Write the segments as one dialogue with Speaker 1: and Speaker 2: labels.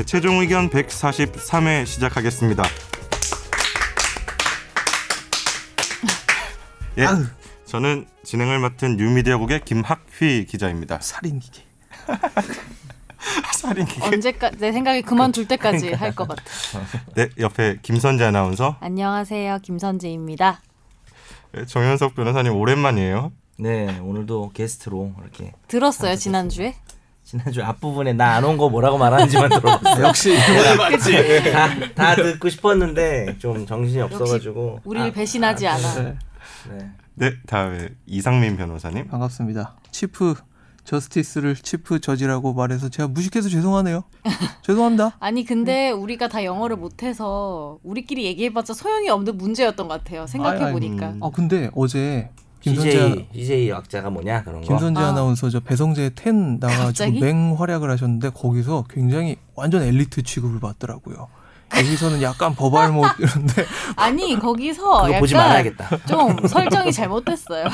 Speaker 1: 네, 최종 의견 143회 시작하겠습니다. 예,
Speaker 2: 아유.
Speaker 1: 저는 진행을 맡은 뉴미디어국의 김학휘 기자입니다.
Speaker 2: 살인기계.
Speaker 1: 살인 기계.
Speaker 3: 언제까 내 생각에 그만둘 때까지 할 것 같아.
Speaker 1: 네, 옆에 김선재 아나운서,
Speaker 3: 안녕하세요, 김선재입니다.
Speaker 1: 네, 정현석 변호사님 오랜만이에요.
Speaker 4: 네, 오늘도 게스트로 이렇게
Speaker 3: 들었어요 지난 주에?
Speaker 4: 지난주 앞부분에 나 안 온 거 뭐라고 말하는지만 들어봤어요.
Speaker 2: 역시 이번에 맞지.
Speaker 4: 다, 다 듣고 싶었는데 좀 정신이 없어가지고.
Speaker 3: 우리를
Speaker 4: 아,
Speaker 3: 배신하지 않아.
Speaker 2: 네,
Speaker 4: 네.
Speaker 1: 네, 다음에 이상민 변호사님.
Speaker 2: 반갑습니다. 치프 저스티스를 치프 저지라고 말해서 제가 무식해서 죄송하네요. 죄송합니다.
Speaker 3: 아니 근데 우리가 다 영어를 못해서 우리끼리 얘기해봤자 소용이 없는 문제였던 것 같아요. 생각해 보니까.
Speaker 1: 음.
Speaker 2: 아 근데 어제 김선재
Speaker 4: CJ 약자가 뭐냐 그런 거.
Speaker 2: 김선재
Speaker 3: 아.
Speaker 2: 아나운서 저 배성재 텐 나가지고
Speaker 3: 갑자기?
Speaker 2: 맹활약을 하셨는데 거기서 굉장히 완전 엘리트 취급을 받더라고요. 여기서는 약간 버발못 이런데
Speaker 3: 아니 거기서 약간
Speaker 4: 말아야겠다.
Speaker 3: 좀 설정이 잘못됐어요.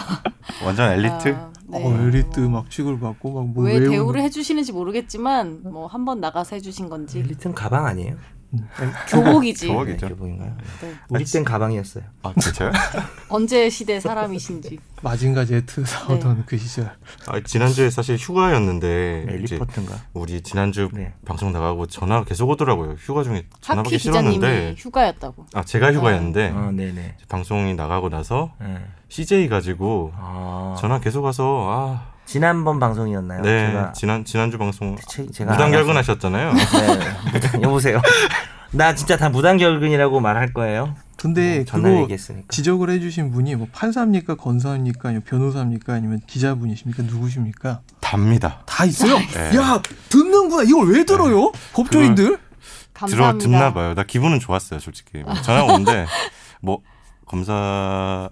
Speaker 1: 완전 엘리트.
Speaker 3: 아, 네.
Speaker 2: 어, 엘리트 막 취급을 받고 막뭐
Speaker 3: 왜 대우를 해주시는지 모르겠지만 뭐 한 번 나가서 해주신 건지
Speaker 4: 엘리트는 가방 아니에요?
Speaker 3: 교복이지.
Speaker 1: 교복.
Speaker 4: 네,
Speaker 1: 교복이죠.
Speaker 4: 교복인가요?
Speaker 3: 네.
Speaker 4: 우리 땐 가방이었어요.
Speaker 1: 아, 진짜요?
Speaker 3: 언제 시대 사람이신지.
Speaker 2: 마징가 제트 사오던 그 시절.
Speaker 1: 아, 지난주에 사실 휴가였는데 이제
Speaker 4: 엘리퍼트인가?
Speaker 1: 우리 지난주
Speaker 4: 네.
Speaker 1: 방송 나가고 전화가 계속 오더라고요. 휴가 중에 전화 받기
Speaker 3: 기자님이
Speaker 1: 싫었는데
Speaker 3: 휴가였다고.
Speaker 1: 아 제가 휴가였는데
Speaker 4: 어, 네네.
Speaker 1: 방송이 나가고 나서
Speaker 4: 네.
Speaker 1: CJ 가지고
Speaker 4: 아,
Speaker 1: 전화 계속 와서 아,
Speaker 4: 지난번 방송이었나요?
Speaker 1: 네
Speaker 4: 제가
Speaker 1: 지난 지난주 방송
Speaker 4: 제, 제가
Speaker 1: 무단결근 하셨잖아요.
Speaker 4: 네. 여보세요. 나 진짜 다 무단결근이라고 말할 거예요.
Speaker 2: 근데
Speaker 4: 뭐 전화
Speaker 2: 그거
Speaker 4: 얘기했으니까.
Speaker 2: 지적을 해주신 분이 뭐 판사입니까, 건사입니까, 아니면 변호사입니까, 아니면 기자분이십니까, 누구십니까?
Speaker 1: 답니다.
Speaker 2: 다 있어요.
Speaker 1: 네.
Speaker 2: 야 듣는구나. 이걸 왜 들어요? 법조인들?
Speaker 1: 들어
Speaker 3: 감사합니다.
Speaker 1: 듣나 봐요. 나 기분은 좋았어요, 솔직히. 뭐 전화 오는데 뭐 검사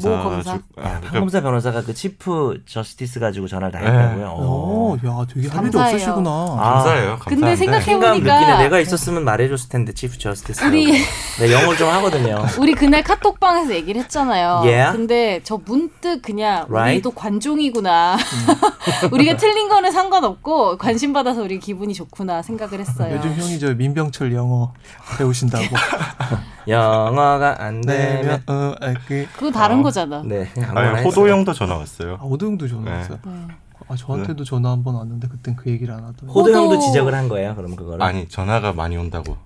Speaker 1: 검사
Speaker 3: 뭐 검사?
Speaker 1: 주- 아, 그러니까
Speaker 4: 황검사 변호사가 그 치프 저스티스 가지고 전화를 다
Speaker 1: 네.
Speaker 4: 했다고요.
Speaker 2: 어,
Speaker 4: 어.
Speaker 2: 야 되게 할 일이
Speaker 3: 감사해요.
Speaker 2: 없으시구나.
Speaker 4: 아,
Speaker 1: 감사해요. 감사한데
Speaker 3: 근데 생각해-
Speaker 4: 책임감
Speaker 3: 해보니까-
Speaker 4: 느끼네. 내가 있었으면 말해줬을 텐데 치프 저스티스.
Speaker 3: 우리-
Speaker 4: 네, 영어를 좀 하거든요.
Speaker 3: 우리 그날 카톡방에서 얘기를 했잖아요.
Speaker 4: Yeah.
Speaker 3: 근데 저 문득 그냥
Speaker 4: Right?
Speaker 3: 우리도 관종이구나. 우리가 틀린 거는 상관없고 관심 받아서 우리 기분이 좋구나 생각을 했어요.
Speaker 2: 요즘 형이 저 민병철 영어 배우신다고.
Speaker 4: 영어가 안
Speaker 2: 네,
Speaker 4: 되면
Speaker 2: 어, 아, 그
Speaker 3: 그거 다른
Speaker 1: 어.
Speaker 3: 거잖아.
Speaker 4: 네.
Speaker 1: 아니. 호도 형도 전화 왔어요.
Speaker 2: 아, 오도형도 전화
Speaker 1: 네.
Speaker 2: 왔어요.
Speaker 3: 네.
Speaker 2: 아, 저한테도 전화 한 번 왔는데 그땐 그 얘기를 안 하더라고요.
Speaker 4: 호도 형도
Speaker 3: 호도-
Speaker 4: 지적을 한 거예요. 그럼 그거를
Speaker 1: 아니 전화가 많이 온다고.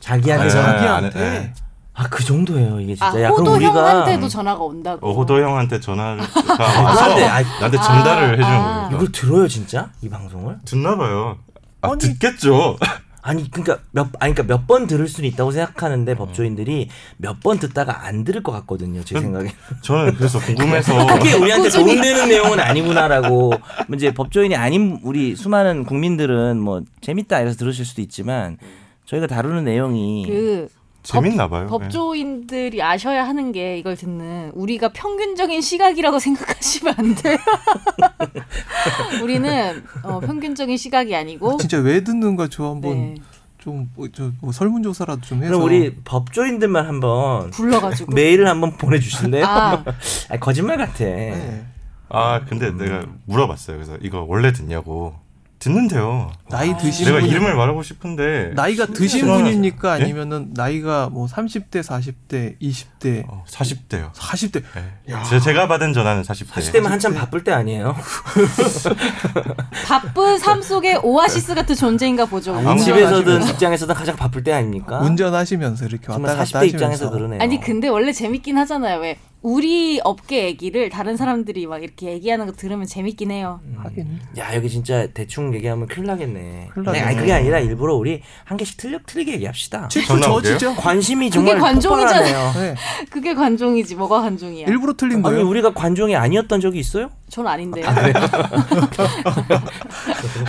Speaker 4: 자기한테
Speaker 1: 네.
Speaker 4: 전화.
Speaker 2: 자기한테
Speaker 1: 네.
Speaker 4: 아그 정도예요. 이게 진짜.
Speaker 3: 아
Speaker 4: 야, 그럼
Speaker 3: 호도
Speaker 4: 우리가
Speaker 3: 형한테도 전화가 온다고.
Speaker 1: 어, 호도 형한테 전화가
Speaker 4: 아,
Speaker 1: 와서
Speaker 4: 근데, 아이,
Speaker 1: 나한테 전달을
Speaker 3: 아,
Speaker 1: 해주는
Speaker 3: 아.
Speaker 1: 거예요.
Speaker 4: 이걸 들어요 진짜 이 방송을?
Speaker 1: 듣나 봐요. 아,
Speaker 2: 아니.
Speaker 1: 듣겠죠.
Speaker 4: 아니 그러니까 몇 아니 그러니까 몇 번 들을 수는 있다고 생각하는데 법조인들이 몇 번 듣다가 안 들을 것 같거든요. 제 생각에.
Speaker 1: 저는 그래서 궁금해서
Speaker 4: 그게 우리한테
Speaker 3: 꾸준히.
Speaker 4: 도움되는 내용은 아니구나라고 이제 법조인이 아닌 우리 수많은 국민들은 뭐 재밌다 이래서 들으실 수도 있지만 저희가 다루는 내용이
Speaker 3: 그
Speaker 1: 재밌나 봐요. 네.
Speaker 3: 법조인들이 아셔야 하는 게 이걸 듣는 우리가 평균적인 시각이라고 생각하시면 안 돼요. 우리는 어, 평균적인 시각이 아니고
Speaker 2: 진짜 왜 듣는가 저 한번
Speaker 3: 네,
Speaker 2: 좀저뭐 설문조사라도 좀 해서.
Speaker 4: 그럼 우리 법조인들만 한번
Speaker 3: 불러가지고
Speaker 4: 메일을 한번 보내주실래요?
Speaker 3: 아.
Speaker 4: 아니, 거짓말 같아.
Speaker 2: 네.
Speaker 1: 아 근데 내가 물어봤어요. 그래서 이거 원래 듣냐고. 듣는데요.
Speaker 2: 나이 드신
Speaker 1: 내가
Speaker 2: 분
Speaker 1: 이름을 말하고 싶은데
Speaker 2: 나이가 드신
Speaker 1: 싫어하나-
Speaker 2: 분입니까?
Speaker 1: 예?
Speaker 2: 아니면은 나이가 뭐 30대, 40대, 20대,
Speaker 1: 어, 40대요.
Speaker 2: 40대.
Speaker 1: 제, 제가 받은 전화는 40대.
Speaker 4: 40대면 한참 바쁠 때 아니에요?
Speaker 3: 바쁜 삶 속에 오아시스 같은 존재인가 보죠.
Speaker 2: 아니,
Speaker 4: 집에서든 직장에서든 가장 바쁠 때 아닙니까?
Speaker 2: 운전하시면서 이렇게 왔다 갔다
Speaker 4: 40대
Speaker 2: 하시면서
Speaker 4: 입장에서 그러네요.
Speaker 3: 아니 근데 원래 재밌긴 하잖아요. 왜 우리 업계 얘기를 다른 사람들이 막 이렇게 얘기하는 거 들으면 재밌긴 해요.
Speaker 2: 하긴
Speaker 4: 야 여기 진짜 대충 얘기하면 큰일 나겠네.
Speaker 2: 큰일
Speaker 4: 네, 아니
Speaker 2: 나겠네.
Speaker 4: 그게 아니라 일부러 우리 한 개씩 틀려 틀리게 얘기합시다.
Speaker 1: 오게요?
Speaker 2: 저지죠?
Speaker 4: 관심이
Speaker 3: 그게
Speaker 4: 정말
Speaker 3: 관종이잖아요.
Speaker 4: 네.
Speaker 3: 그게 관종이지 뭐가 관종이야.
Speaker 2: 일부러 틀린
Speaker 4: 아니
Speaker 2: 거예요.
Speaker 4: 우리가 관종이 아니었던 적이 있어요?
Speaker 3: 전 아닌데요.
Speaker 1: 아,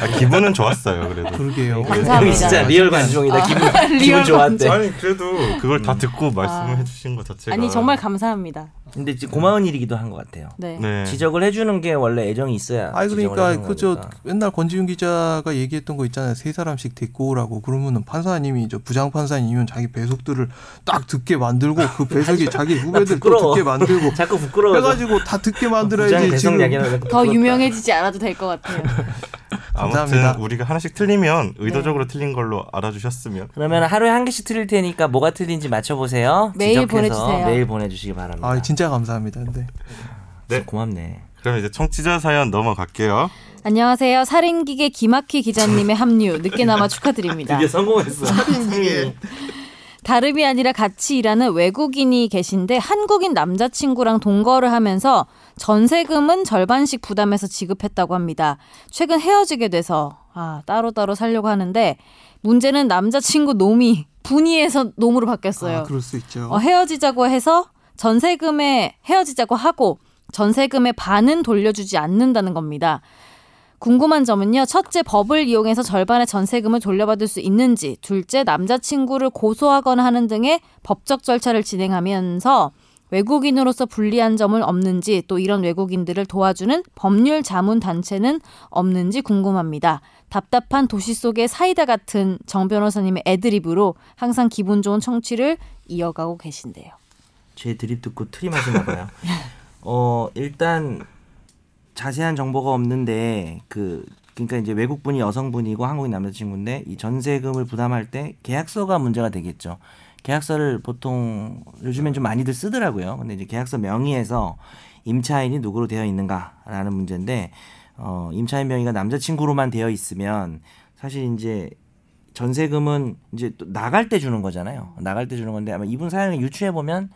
Speaker 1: 기분은 좋았어요. 그래도.
Speaker 2: 그러게요.
Speaker 3: 감사합니다.
Speaker 4: 여기 진짜 real 관종이다. 기분 기분
Speaker 3: real
Speaker 4: 좋았대.
Speaker 1: 아니 그래도 그걸 다 듣고 말씀을
Speaker 3: 아.
Speaker 1: 해주신 것 자체가
Speaker 3: 아니 정말 감사합니다.
Speaker 4: 근데 진짜 고마운 일이기도 한 것 같아요.
Speaker 3: 네.
Speaker 1: 네.
Speaker 4: 지적을 해주는 게 원래 애정이 있어야. 지적을
Speaker 2: 그러니까
Speaker 4: 해주는
Speaker 2: 그저
Speaker 4: 거니까.
Speaker 2: 맨날 권지윤 기자가 얘기했던 거 있잖아요. 세 사람씩 데리고 오라고 그러면은 판사님이 저 부장 판사님이면 자기 배속들을 딱 듣게 만들고 그 배석이 자기 후배들 또. 듣게 만들고
Speaker 4: 자꾸 부끄러워.
Speaker 2: 해가지고 다 듣게 만들어야지 지금
Speaker 3: 더 유명해지지 않아도 될 것 같아요.
Speaker 1: 아무튼
Speaker 2: 감사합니다.
Speaker 1: 우리가 하나씩 틀리면 의도적으로 틀린 걸로 알아주셨으면
Speaker 4: 그러면 하루에 한 개씩 틀릴 테니까 뭐가 틀린지 맞춰보세요.
Speaker 3: 메일
Speaker 4: 지적해서
Speaker 3: 보내주세요.
Speaker 4: 메일 보내주시기 바랍니다.
Speaker 2: 아 진짜 감사합니다. 네.
Speaker 1: 네.
Speaker 4: 고맙네.
Speaker 1: 그럼 이제 청취자 사연 넘어갈게요.
Speaker 3: 안녕하세요. 살인기계 김학휘 기자님의 합류 늦게나마 축하드립니다.
Speaker 4: 드디어 성공했어.
Speaker 3: 다름이 아니라 같이 일하는 외국인이 계신데 한국인 남자친구랑 동거를 하면서 전세금은 절반씩 부담해서 지급했다고 합니다. 최근 헤어지게 돼서 아, 따로따로 살려고 하는데 문제는 남자친구 놈이 분이해서 놈으로 바뀌었어요.
Speaker 2: 아, 그럴 수 있죠.
Speaker 3: 어, 헤어지자고 해서 전세금에 헤어지자고 하고 전세금의 반은 돌려주지 않는다는 겁니다. 궁금한 점은요. 첫째, 법을 이용해서 절반의 전세금을 돌려받을 수 있는지, 둘째, 남자친구를 고소하거나 하는 등의 법적 절차를 진행하면서 외국인으로서 불리한 점은 없는지, 또 이런 외국인들을 도와주는 법률 자문 단체는 없는지 궁금합니다. 답답한 도시 속의 사이다 같은 정 변호사님의 애드립으로 항상 기분 좋은 청취를 이어가고 계신데요.
Speaker 4: 제 드립 듣고 트림하시나 봐요. 어 일단 자세한 정보가 없는데 그 그러니까 이제 외국분이 여성분이고 한국인 남자친구인데 이 전세금을 부담할 때 계약서가 문제가 되겠죠. 계약서를 보통 요즘엔 좀 많이들 쓰더라고요. 근데 이제 계약서 명의에서 임차인이 누구로 되어 있는가라는 문제인데 어 임차인 명의가 남자친구로만 되어 있으면 사실 이제 전세금은 이제 또 나갈 때 주는 거잖아요. 나갈 때 주는 건데 아마 이분 사연을 유추해 보면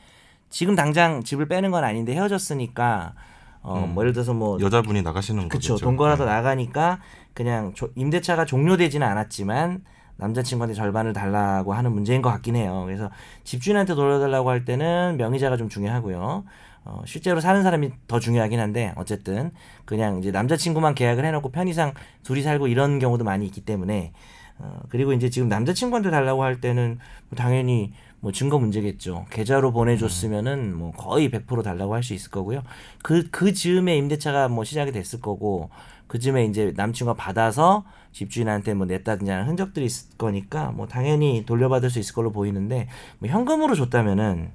Speaker 4: 지금 당장 집을 빼는 건 아닌데 헤어졌으니까 어,
Speaker 1: 음.
Speaker 4: 뭐 예를 들어서 뭐
Speaker 1: 여자분이 나가시는
Speaker 4: 그쵸
Speaker 1: 거죠.
Speaker 4: 동거하다 나가니까 그냥 조- 임대차가 종료되지는 않았지만 남자친구한테 절반을 달라고 하는 문제인 것 같긴 해요. 그래서 집주인한테 돌려달라고 할 때는 명의자가 좀 중요하고요. 어, 실제로 사는 사람이 더 중요하긴 한데 어쨌든 그냥 이제 남자친구만 계약을 해놓고 편의상 둘이 살고 이런 경우도 많이 있기 때문에 어, 그리고 이제 지금 남자친구한테 달라고 할 때는 뭐 당연히 뭐 증거 문제겠죠. 계좌로 보내줬으면은 뭐 거의 100% 달라고 할 수 있을 거고요. 그, 그 즈음에 임대차가 뭐 시작이 됐을 거고, 그 즈음에 이제 남친과 받아서 집주인한테 뭐 냈다든지 하는 흔적들이 있을 거니까 뭐 당연히 돌려받을 수 있을 걸로 보이는데, 뭐 현금으로 줬다면은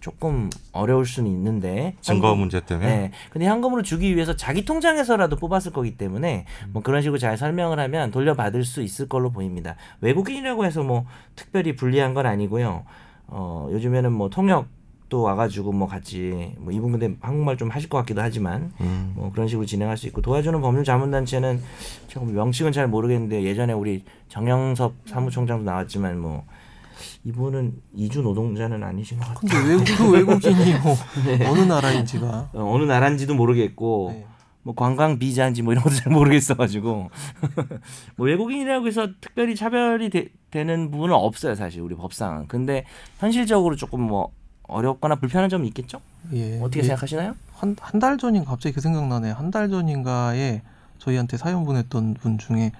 Speaker 4: 조금 어려울 수는 있는데.
Speaker 1: 증거
Speaker 4: 현금-
Speaker 1: 문제 때문에.
Speaker 4: 네. 근데 현금으로 주기 위해서 자기 통장에서라도 뽑았을 거기 때문에 뭐 그런 식으로 잘 설명을 하면 돌려받을 수 있을 걸로 보입니다. 외국인이라고 해서 뭐 특별히 불리한 건 아니고요. 어, 요즘에는 뭐 통역도 와가지고 뭐 같이 뭐 이분 근데 한국말 좀 하실 것 같기도 하지만
Speaker 1: 음.
Speaker 4: 뭐 그런 식으로 진행할 수 있고 도와주는 법률 자문단체는 제가 뭐 명칭은 잘 모르겠는데 예전에 우리 정영섭 사무총장도 나왔지만 뭐 이분은 이주 노동자는 아니신 것 같아요.
Speaker 2: 근데 외국 그 외국인이 뭐 어느 나라인지가
Speaker 4: 어, 어느 나라인지도 모르겠고
Speaker 2: 네.
Speaker 4: 뭐 관광 비자인지 뭐 이런 것도 잘 모르겠어가지고 뭐 외국인이라고 해서 특별히 차별이 되, 는 부분은 없어요 사실 우리 법상은 근데 현실적으로 조금 뭐 어렵거나 불편한 점은 있겠죠
Speaker 2: 예.
Speaker 4: 어떻게
Speaker 2: 예.
Speaker 4: 생각하시나요?
Speaker 2: 한 한 달 전인 갑자기 그 생각나네. 한 달 전인가에 저희한테 사연 보냈던 분 중에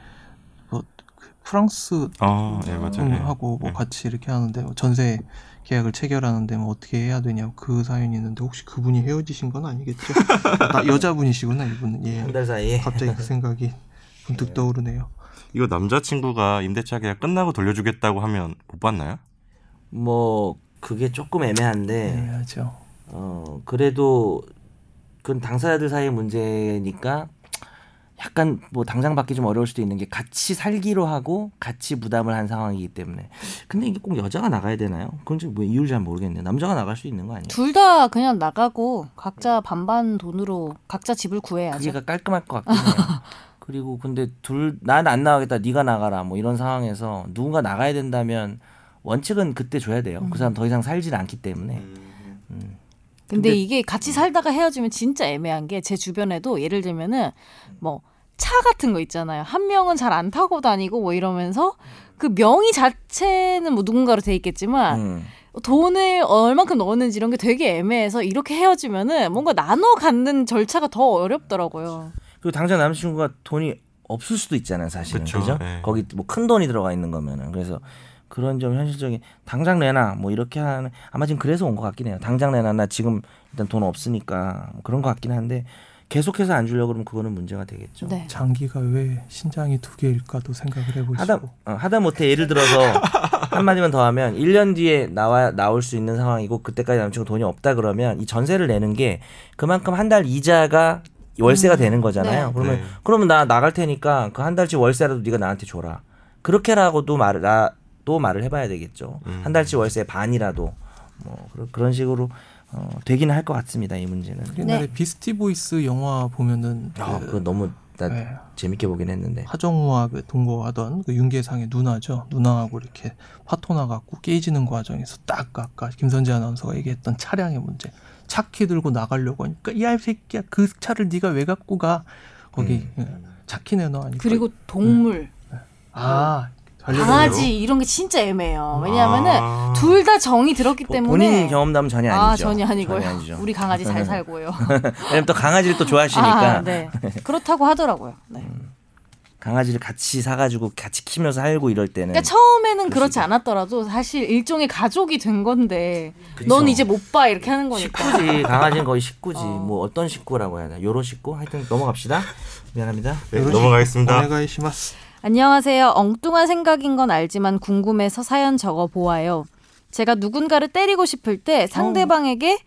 Speaker 2: 프랑스
Speaker 1: 아, 예, 맞아요. 예.
Speaker 2: 하고 뭐
Speaker 1: 예.
Speaker 2: 같이 이렇게 하는데 뭐 전세 계약을 체결하는데 뭐 어떻게 해야 되냐고 그 사연이 있는데 혹시 그분이 헤어지신 건 아니겠죠? 나 여자분이시구나 이분은. 예.
Speaker 4: 한달 사이에
Speaker 2: 갑자기 그 생각이 문득 떠오르네요.
Speaker 1: 이거 남자친구가 임대차 계약 끝나고 돌려주겠다고 하면 못 받나요?
Speaker 4: 뭐 그게 조금 애매한데
Speaker 2: 해야죠.
Speaker 4: 어 그래도 그건 당사자들 사이의 문제니까 약간 뭐 당장 받기 좀 어려울 수도 있는 게 같이 살기로 하고 같이 부담을 한 상황이기 때문에 근데 이게 꼭 여자가 나가야 되나요? 그건 지금 뭐 이유를 잘 모르겠네요. 남자가 나갈 수 있는 거 아니에요?
Speaker 3: 둘 다 그냥 나가고 각자 반반 돈으로 각자 집을 구해야죠.
Speaker 4: 그게가 깔끔할 것 같긴 해요. 그리고 근데 둘 난 안 나가겠다 네가 나가라 뭐 이런 상황에서 누군가 나가야 된다면 원칙은 그때 줘야 돼요. 그 사람 더 이상 살질 않기 때문에. 음.
Speaker 3: 근데,
Speaker 4: 근데-
Speaker 3: 이게 같이 살다가 헤어지면 진짜 애매한 게 제 주변에도 예를 들면은 뭐 차 같은 거 있잖아요. 한 명은 잘 안 타고 다니고 뭐 이러면서 그 명의 자체는 뭐 누군가로 돼 있겠지만
Speaker 4: 음.
Speaker 3: 돈을 얼만큼 넣었는지 이런 게 되게 애매해서 이렇게 헤어지면은 뭔가 나눠 갖는 절차가 더 어렵더라고요.
Speaker 4: 그리고 당장 남자친구가 돈이 없을 수도 있잖아요, 사실은.
Speaker 1: 그쵸,
Speaker 4: 그죠?
Speaker 1: 네.
Speaker 4: 거기 뭐 큰 돈이 들어가 있는 거면은. 그래서 그런 점 현실적인 당장 내놔 뭐 이렇게 하는 아마 지금 그래서 온 것 같긴 해요. 당장 내놔 나 지금 일단 돈 없으니까 뭐 그런 것 같긴 한데 계속해서 안 주려고 그러면 그거는 문제가 되겠죠.
Speaker 3: 네.
Speaker 2: 장기가 왜 신장이 두 개일까도 생각을 해보시고
Speaker 4: 하다 어, 하다 못해 예를 들어서 한 마디만 더 하면 1년 뒤에 나와 나올 수 있는 상황이고 그때까지 남친구 돈이 없다 그러면 이 전세를 내는 게 그만큼 한 달 이자가 월세가 되는 거잖아요.
Speaker 3: 네.
Speaker 4: 그러면
Speaker 1: 네.
Speaker 4: 그러면 나 나갈 테니까 그 한 달치 월세라도 네가 나한테 줘라. 그렇게라고도 말을 나 도 말을 해봐야 되겠죠.
Speaker 1: 음.
Speaker 4: 한 달치 월세 반이라도 뭐 그런- 그런 식으로 어, 되기는 할 것 같습니다. 이 문제는.
Speaker 2: 옛날에 비스티 보이즈 영화 보면은
Speaker 4: 아,
Speaker 2: 그,
Speaker 4: 그거 너무 나
Speaker 2: 네.
Speaker 4: 재밌게 보긴 했는데.
Speaker 2: 하정우와 그 동거하던 그 윤계상의 누나죠. 누나하고 이렇게 파토 나 갖고 깨지는 과정에서 딱 아까 김선재 아나운서가 얘기했던 차량의 문제. 차키 들고 나가려고 하니까 야이 새끼야 그 차를 네가 왜 갖고 가? 거기 예. 차키 내놔 하니까
Speaker 3: 그리고 동물,
Speaker 2: 아 반려동물.
Speaker 3: 강아지 이런 게 진짜 애매해요. 왜냐하면은
Speaker 1: 아.
Speaker 3: 둘다 정이 들었기
Speaker 4: 보-
Speaker 3: 때문에
Speaker 4: 본인 경험담 전혀
Speaker 3: 아
Speaker 4: 아니죠.
Speaker 3: 전혀 아니고요.
Speaker 4: 전혀 아니죠.
Speaker 3: 우리 강아지 잘 살고요.
Speaker 4: 왜냐면 또 강아지를 또 좋아하시니까
Speaker 3: 아, 네. 그렇다고 하더라고요. 네.
Speaker 4: 강아지를 같이 사가지고 같이 키면서 살고 이럴 때는
Speaker 3: 그러니까 처음에는 그렇지. 않았더라도 사실 일종의 가족이 된 건데
Speaker 4: 그쵸.
Speaker 3: 넌 이제 못 봐 이렇게 하는 거니까.
Speaker 4: 식구지 강아지는 거의 식구지
Speaker 3: 어.
Speaker 4: 뭐 어떤 식구라고 해야 되나 요로 식구 하여튼 넘어갑시다 미안합니다
Speaker 1: 네, 넘어가겠습니다.
Speaker 2: お願いします.
Speaker 3: 안녕하세요. 엉뚱한 생각인 건 알지만 궁금해서 사연 적어 보아요. 제가 누군가를 때리고 싶을 때 상대방에게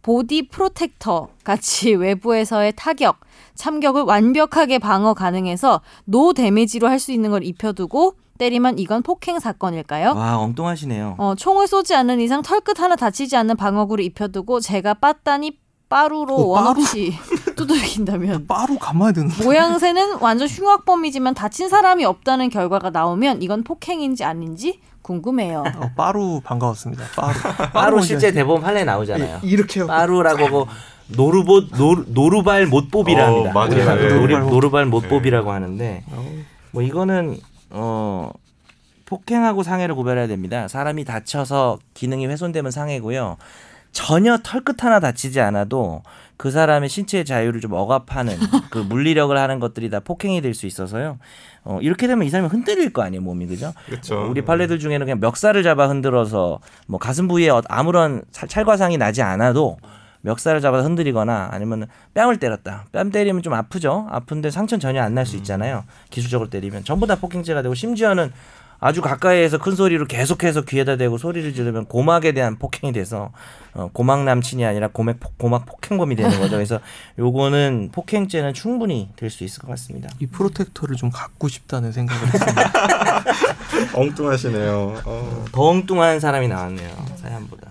Speaker 3: body protector 같이 외부에서의 타격, 참격을 완벽하게 방어 가능해서 no damage로 할 수 있는 걸 입혀두고 때리면 이건 폭행 사건일까요?
Speaker 4: 와 엉뚱하시네요
Speaker 3: 어, 총을 쏘지 않는 이상 털끝 하나 다치지 않는 방어구를 입혀두고 제가 빠따나 빠루로
Speaker 2: 어,
Speaker 3: 원
Speaker 2: 빠루?
Speaker 3: 없이 두들긴다면
Speaker 2: 바로 감아야 되는.
Speaker 3: 모양새는 완전 흉악범이지만 다친 사람이 없다는 결과가 나오면 이건 폭행인지 아닌지 궁금해요.
Speaker 2: 어, 빠루 반가웠습니다. 빠루.
Speaker 4: 빠루
Speaker 2: 뭔지
Speaker 4: 실제? 대법 판례 나오잖아요
Speaker 2: 이렇게 하고
Speaker 4: 빠루라고 뭐 노루봇 노루, 노루발 못뽑이라
Speaker 1: 어,
Speaker 4: 합니다
Speaker 1: 맞아요.
Speaker 4: 우리가
Speaker 1: 네.
Speaker 4: 노루,
Speaker 2: 노루발
Speaker 4: 노루발 못뽑이라고 하는데
Speaker 2: 어,
Speaker 4: 뭐 이거는 어 폭행하고 상해를 구별해야 됩니다. 사람이 다쳐서 기능이 훼손되면 상해고요. 전혀 털끝 하나 다치지 않아도 그 사람의 신체의 자유를 좀 억압하는 그 물리력을 하는 것들이 다 폭행이 될 수 있어서요. 어, 이렇게 되면 이 사람이 흔들릴 거 아니에요, 몸이 그죠?
Speaker 1: 그렇죠.
Speaker 4: 어, 우리 판례들 중에는 그냥 멱살을 잡아 흔들어서 뭐 가슴 부위에 어- 아무런 찰- 찰과상이 나지 않아도 멱살을 잡아 흔들리거나 아니면 뺨을 때렸다. 뺨 때리면 좀 아프죠. 아픈데 상처는 전혀 안 날 수 있잖아요. 기술적으로 때리면 전부 다 폭행죄가 되고 심지어는 아주 가까이에서 큰 소리로 계속해서 귀에다 대고 소리를 지르면 고막에 대한 폭행이 돼서 어, 고막 남친이 아니라 고막, 폭- 고막 폭행범이 되는 거죠. 그래서 요거는 폭행죄는 충분히 될 수 있을 것 같습니다.
Speaker 2: 이 프로텍터를 좀 갖고 싶다는 생각을 했습니다.
Speaker 1: 엉뚱하시네요. 어,
Speaker 4: 더 엉뚱한 사람이 나왔네요. 사연보다.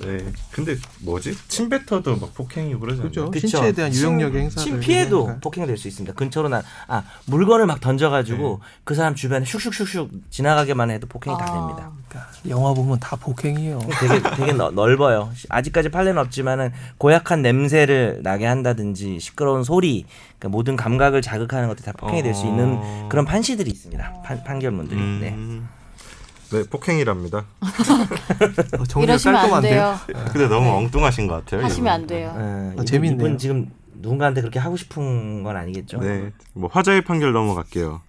Speaker 1: 네. 근데 뭐지? 침뱉어도 막 폭행이고 그러잖아요.
Speaker 2: 그죠?
Speaker 4: 그쵸.
Speaker 2: 신체에 대한 유형력
Speaker 4: 침-
Speaker 2: 행사를
Speaker 4: 침 피해도
Speaker 2: 얘기하니까.
Speaker 4: 폭행이 될 수 있습니다. 근처로 나, 아, 물건을 막 던져가지고
Speaker 2: 네.
Speaker 4: 그 사람 주변에 슉슉슉슉 지나가게만 해도 폭행이 다
Speaker 3: 아.
Speaker 4: 됩니다.
Speaker 2: 그러니까 영화 보면 다 폭행이에요.
Speaker 4: 되게, 되게 넓- 넓어요. 아직까지 판례는 없지만은 고약한 냄새를 나게 한다든지 시끄러운 소리, 그러니까 모든 감각을 자극하는 것들이 다 폭행이 될 수 있는
Speaker 1: 어.
Speaker 4: 그런 판시들이 있습니다. 판, 판결문들이. 네.
Speaker 1: 음. 네, 폭행이랍니다.
Speaker 2: 어, 정리가
Speaker 3: 이러시면 안
Speaker 2: 깔끔한데요.
Speaker 3: 돼요.
Speaker 1: 근데 너무 엉뚱하신 것 같아요.
Speaker 3: 하시면. 안 돼요.
Speaker 4: 어, 이분-
Speaker 2: 재밌네요.
Speaker 4: 이분 지금 누군가한테 그렇게 하고 싶은 건 아니겠죠?
Speaker 1: 네, 뭐 화자의 판결 넘어갈게요.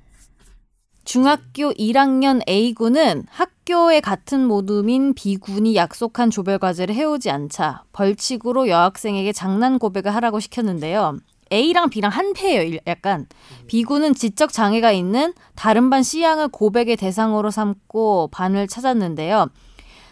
Speaker 3: 중학교 1학년 A군은 학교의 같은 모둠인 B군이 약속한 조별 과제를 해오지 않자 벌칙으로 여학생에게 장난 고백을 하라고 시켰는데요. A랑 B랑 한패예요. 일- 약간 B군은 지적 장애가 있는 다른 반 C양을 고백의 대상으로 삼고 반을 찾았는데요.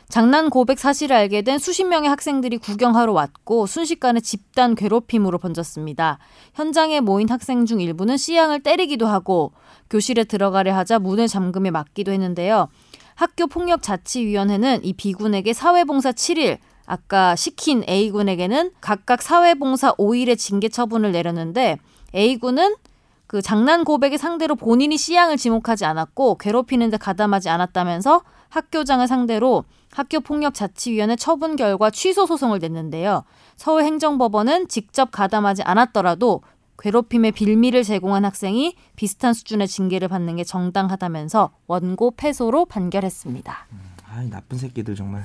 Speaker 3: 장난 고백 사실을 알게 된 수십 명의 학생들이 구경하러 왔고 순식간에 집단 괴롭힘으로 번졌습니다. 현장에 모인 학생 중 일부는 C양을 때리기도 하고 교실에 들어가려 하자 문을 잠금에 맞기도 했는데요. 학교 폭력 자치위원회는 이 B군에게 사회봉사 7일, 아까 시킨 A군에게는 각각 사회봉사 5일의 징계 처분을 내렸는데 A군은 그 장난 고백의 상대로 본인이 C양을 지목하지 않았고 괴롭히는 데 가담하지 않았다면서 학교장을 상대로 학교폭력자치위원회 처분 결과 취소 소송을 냈는데요. 서울행정법원은 직접 가담하지 않았더라도 괴롭힘의 빌미를 제공한 학생이 비슷한 수준의 징계를 받는 게 정당하다면서 원고 패소로 판결했습니다.
Speaker 4: 아, 나쁜 새끼들 정말.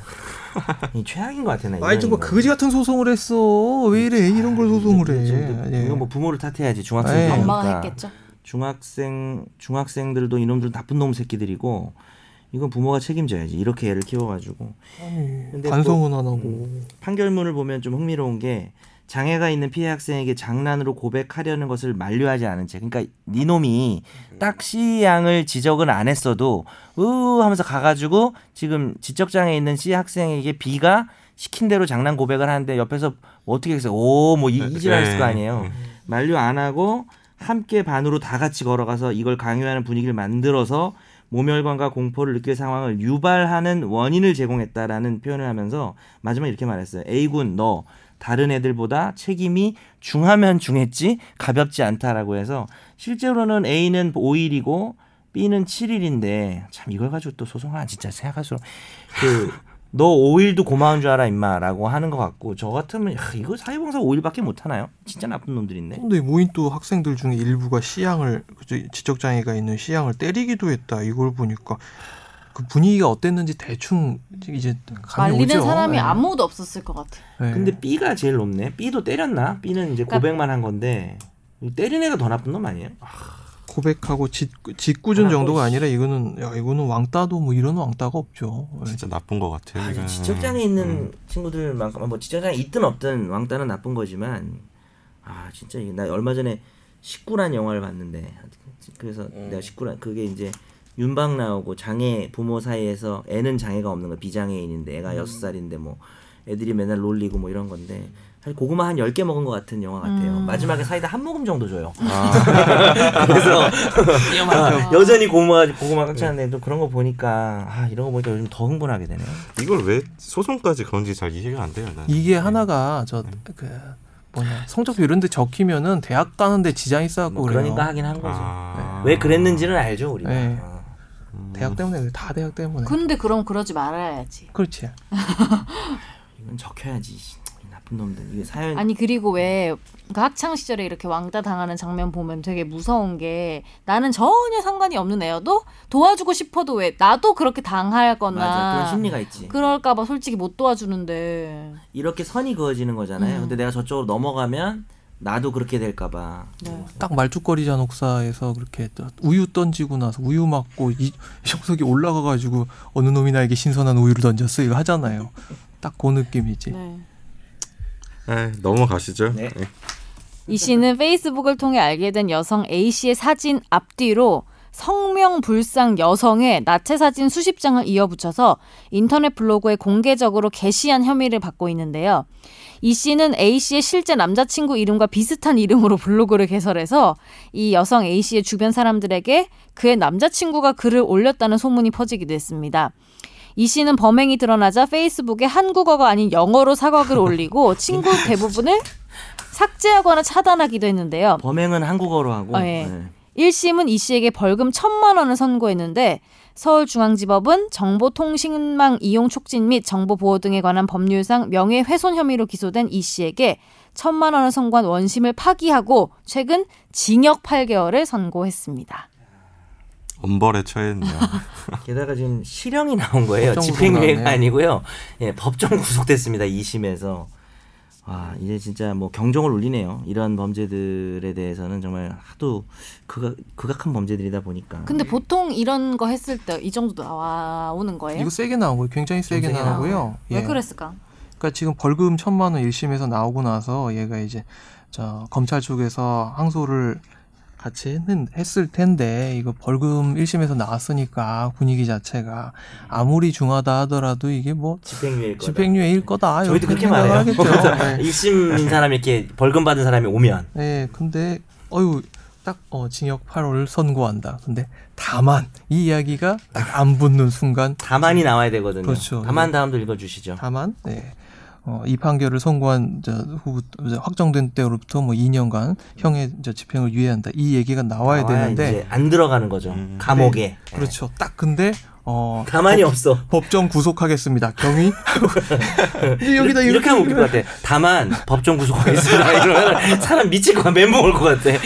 Speaker 4: 이 최악인 것 같아 나. 이런
Speaker 2: 저뭐
Speaker 4: 거.
Speaker 2: 거지 같은 소송을 했어. 왜 이래 이런 걸 소송을 해. 예.
Speaker 4: 이건 뭐 부모를 탓해야지
Speaker 2: 네.
Speaker 4: 중학생이니까.
Speaker 3: 엄마가 했겠죠.
Speaker 4: 중학생 중학생들도 이놈들 나쁜 놈 새끼들이고 이건 부모가 책임져야지 이렇게 애를 키워가지고
Speaker 2: 아니,
Speaker 4: 근데
Speaker 2: 반성은 안 하고.
Speaker 4: 판결문을 보면 좀 흥미로운 게 장애가 있는 피해 학생에게 장난으로 고백하려는 것을 만류하지 않은 채 그러니까 니놈이 딱 C 양을 지적은 안 했어도 으 하면서 가가지고 지금 지적 장애 있는 C 학생에게 B가 시킨 대로 장난 고백을 하는데 옆에서 뭐 어떻게 했어요? 오뭐 했을 거 아니에요. 만류 안 하고 함께 반으로 다 같이 걸어가서 이걸 강요하는 분위기를 만들어서 모멸감과 공포를 느낄 상황을 유발하는 원인을 제공했다라는 표현을 하면서 마지막에 이렇게 말했어요. A군 너 다른 애들보다 책임이 중하면 중했지 가볍지 않다라고 해서 실제로는 A는 5일이고 B는 7일인데 참 이걸 가지고 또 소송하나 진짜 생각할수록 그 너 5일도 고마운 줄 알아 임마라고 하는 것 같고 저 같으면 야, 이거 사회봉사 5일밖에 못 하나요? 진짜 나쁜 놈들인데.
Speaker 2: 근데 모인 또 학생들 중에 일부가 시향을 그죠? 지적 장애가 있는 시향을 때리기도 했다. 이걸 보니까 그 분위기가 어땠는지 대충 이제 감이
Speaker 3: 말리는
Speaker 2: 오죠.
Speaker 3: 사람이
Speaker 2: 예.
Speaker 3: 아무도 없었을 것 같아.
Speaker 2: 예.
Speaker 4: 근데 B가 제일 높네. B도 때렸나? B는 이제
Speaker 3: 그러니까-
Speaker 4: 고백만 한 건데 때린 애가 더 나쁜 놈 아니에요?
Speaker 2: 고백하고 짓, 짓궂은
Speaker 4: 아,
Speaker 2: 정도가
Speaker 4: 또
Speaker 2: 아니라 이거는 야 이거는 왕따도 뭐 이런 왕따가 없죠. 예.
Speaker 1: 진짜 나쁜 것 같아요.
Speaker 4: 아,
Speaker 1: 이거는.
Speaker 4: 지적장애 있는
Speaker 1: 음.
Speaker 4: 친구들만큼 뭐 지적장애 있든 없든 왕따는 나쁜 거지만 아 진짜 나 얼마 전에 식구란 영화를 봤는데 그래서 내가 식구란 그게 이제 윤박 나오고 장애 부모 사이에서 애는 장애가 없는 거 비장애인인데 애가 여섯 살인데 뭐 애들이 맨날 놀리고 뭐 이런 건데 사실 고구마 한 열 개 먹은 것 같은 영화 같아요.
Speaker 3: 음.
Speaker 4: 마지막에 사이다 한 모금 정도 줘요.
Speaker 1: 아,
Speaker 4: 그래서 아, 여전히 고구마 고구마 꽉 차는데 또 그런 거 보니까 아 이런 거 보니까 요즘 더 흥분하게 되네요.
Speaker 1: 이걸 왜 소송까지 그런지 잘 이해가 안 돼요. 나는.
Speaker 2: 이게 하나가 저그 뭐냐 성적표 이런 데 적히면은 대학 가는데 지장이 있어갖고
Speaker 4: 뭐. 그러니까 하긴 한 거죠.
Speaker 1: 아.
Speaker 4: 왜 그랬는지는 알죠 우리가.
Speaker 2: 네.
Speaker 4: 아.
Speaker 2: 대학 때문에 그래. 다 대학 때문에.
Speaker 3: 근데 그럼 그러지 말아야지.
Speaker 2: 그렇지.
Speaker 4: 이건 적혀야지 이 나쁜 놈들 이게 사연
Speaker 3: 아니 그리고 왜 그 학창 시절에 이렇게 왕따 당하는 장면 보면 되게 무서운 게 나는 전혀 상관이 없는 애여도 도와주고 싶어도 왜 나도 그렇게 당할거나
Speaker 4: 맞아 그런 심리가 있지
Speaker 3: 그럴까봐 솔직히 못 도와주는데
Speaker 4: 이렇게 선이 그어지는 거잖아요
Speaker 3: 음.
Speaker 4: 근데 내가 저쪽으로 넘어가면 나도 그렇게 될까봐
Speaker 3: 네.
Speaker 2: 딱 말죽거리 잔혹사에서 그렇게 또 우유 던지고 나서 우유 맞고 이 형석이 올라가가지고 어느 놈이 나에게 신선한 우유를 던졌어 이거 하잖아요. 딱 그 느낌이지.
Speaker 3: 네.
Speaker 1: 에, 넘어가시죠.
Speaker 4: 네.
Speaker 1: 네.
Speaker 3: 이 씨는 페이스북을 통해 알게 된 여성 A 씨의 사진 앞뒤로 성명 불상 여성의 나체 사진 수십 장을 이어붙여서 인터넷 블로그에 공개적으로 게시한 혐의를 받고 있는데요. 이 씨는 A 씨의 실제 남자친구 이름과 비슷한 이름으로 블로그를 개설해서 이 여성 A 씨의 주변 사람들에게 그의 남자친구가 글을 올렸다는 소문이 퍼지기도 했습니다. 이 씨는 범행이 드러나자 페이스북에 한국어가 아닌 영어로 사과글을 올리고 친구 대부분을 삭제하거나 차단하기도 했는데요.
Speaker 4: 범행은 한국어로 하고
Speaker 3: 어, 예.
Speaker 4: 네.
Speaker 3: 1심은 이 씨에게 벌금 천만 원을 선고했는데 서울중앙지법은 정보통신망 이용 촉진 및 정보 보호 등에 관한 법률상 명예훼손 혐의로 기소된 이 씨에게 천만 원을 선고한 원심을 파기하고 최근 징역 8개월을 선고했습니다.
Speaker 1: 엄벌에 처했네요.
Speaker 4: 게다가 지금 실형이 나온 거예요 집행유예가. 아니고요 예, 법정 구속됐습니다 2심에서 와 이제 진짜 뭐 경종을 울리네요 이런 범죄들에 대해서는 정말 하도 극악, 극악한 범죄들이다 보니까
Speaker 3: 근데 보통 이런 거 했을 때 이 정도 나오는 거예요?
Speaker 2: 이거 세게 나오고요. 굉장히 세게
Speaker 4: 세게
Speaker 2: 나오고요.
Speaker 3: 왜
Speaker 2: 예.
Speaker 3: 그랬을까?
Speaker 2: 그러니까 지금 벌금 천만 원 1심에서 나오고 나서 얘가 이제 저 검찰 쪽에서 항소를 같이 했는, 했을 텐데 이거 벌금 1심에서 나왔으니까 분위기 자체가 아무리 중하다 하더라도 이게 뭐
Speaker 4: 집행유예일 거다
Speaker 2: 집행유예일 거다
Speaker 4: 저희도 그렇게 말해요
Speaker 2: 생각하겠죠. 네.
Speaker 4: 1심인 사람이 이렇게 벌금 받은 사람이 오면
Speaker 2: 네, 근데 어유 딱 어, 징역 8월 선고한다. 근데 다만 이 이야기가 딱 안 붙는 순간
Speaker 4: 다만이 나와야 되거든요.
Speaker 2: 그렇죠.
Speaker 4: 다만 다음도 읽어 주시죠.
Speaker 2: 다만 네. 어, 이 판결을 선고한 저, 후 확정된 때로부터 뭐 2년간 형의 저 집행을 유예한다. 이 얘기가 나와야, 되는데
Speaker 4: 이제 안 들어가는 거죠.
Speaker 1: 음.
Speaker 4: 감옥에.
Speaker 2: 그렇죠. 딱 근데 어
Speaker 4: 가만히 없어.
Speaker 2: 법정 구속하겠습니다. 경위 여기다
Speaker 4: 이렇게
Speaker 2: 이렇게
Speaker 4: 하면 웃길 것 같아. 다만 법정 구속하겠습니다. 이러면 사람 미칠 것 같아. 멘붕 올것 같아.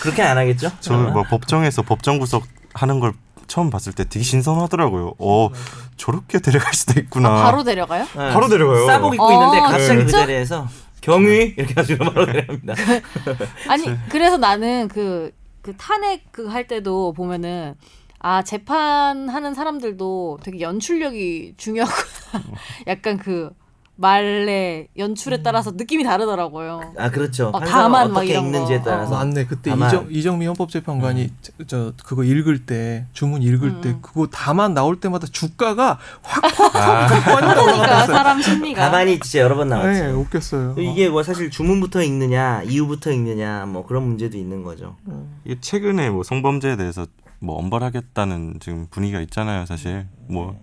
Speaker 4: 그렇게 안 하겠죠?
Speaker 1: 저뭐 법정에서 법정 구속 하는 걸 처음 봤을 때 되게 신선하더라고요. 어, 저렇게 데려갈 수도 있구나.
Speaker 3: 아, 바로 데려가요?
Speaker 4: 네.
Speaker 1: 바로 데려가요.
Speaker 4: 싸복 입고
Speaker 3: 어,
Speaker 4: 있는데 갑자기 그? 자리에서 경위 이렇게 가지고 바로 데려갑니다.
Speaker 3: 아니 그래서 나는 그, 그 탄핵 그 할 때도 보면은 아 재판하는 사람들도 되게 연출력이 중요하구나. 약간 그 말의 연출에 따라서 느낌이 다르더라고요.
Speaker 4: 아 그렇죠.
Speaker 3: 어, 다만 막
Speaker 4: 어떻게
Speaker 3: 이런
Speaker 4: 읽는지에
Speaker 3: 거.
Speaker 4: 따라서
Speaker 2: 아, 맞네. 그때
Speaker 4: 다만-
Speaker 2: 이정, 이정미 헌법재판관이 저, 저 그거 읽을 때 주문 읽을 때 그거 다만 나올 때마다 주가가 확확확 많이
Speaker 3: 그러니까
Speaker 2: 올라갔어요.
Speaker 3: 사람 심리가.
Speaker 4: 가만히 진짜 여러 번 나왔지.
Speaker 2: 네, 웃겼어요.
Speaker 4: 이게 뭐 사실 주문부터 읽느냐 이유부터 읽느냐 뭐 그런 문제도 있는 거죠.
Speaker 1: 이게 최근에 뭐 성범죄에 대해서 뭐 엄벌하겠다는 지금 분위기가 있잖아요, 사실. 뭐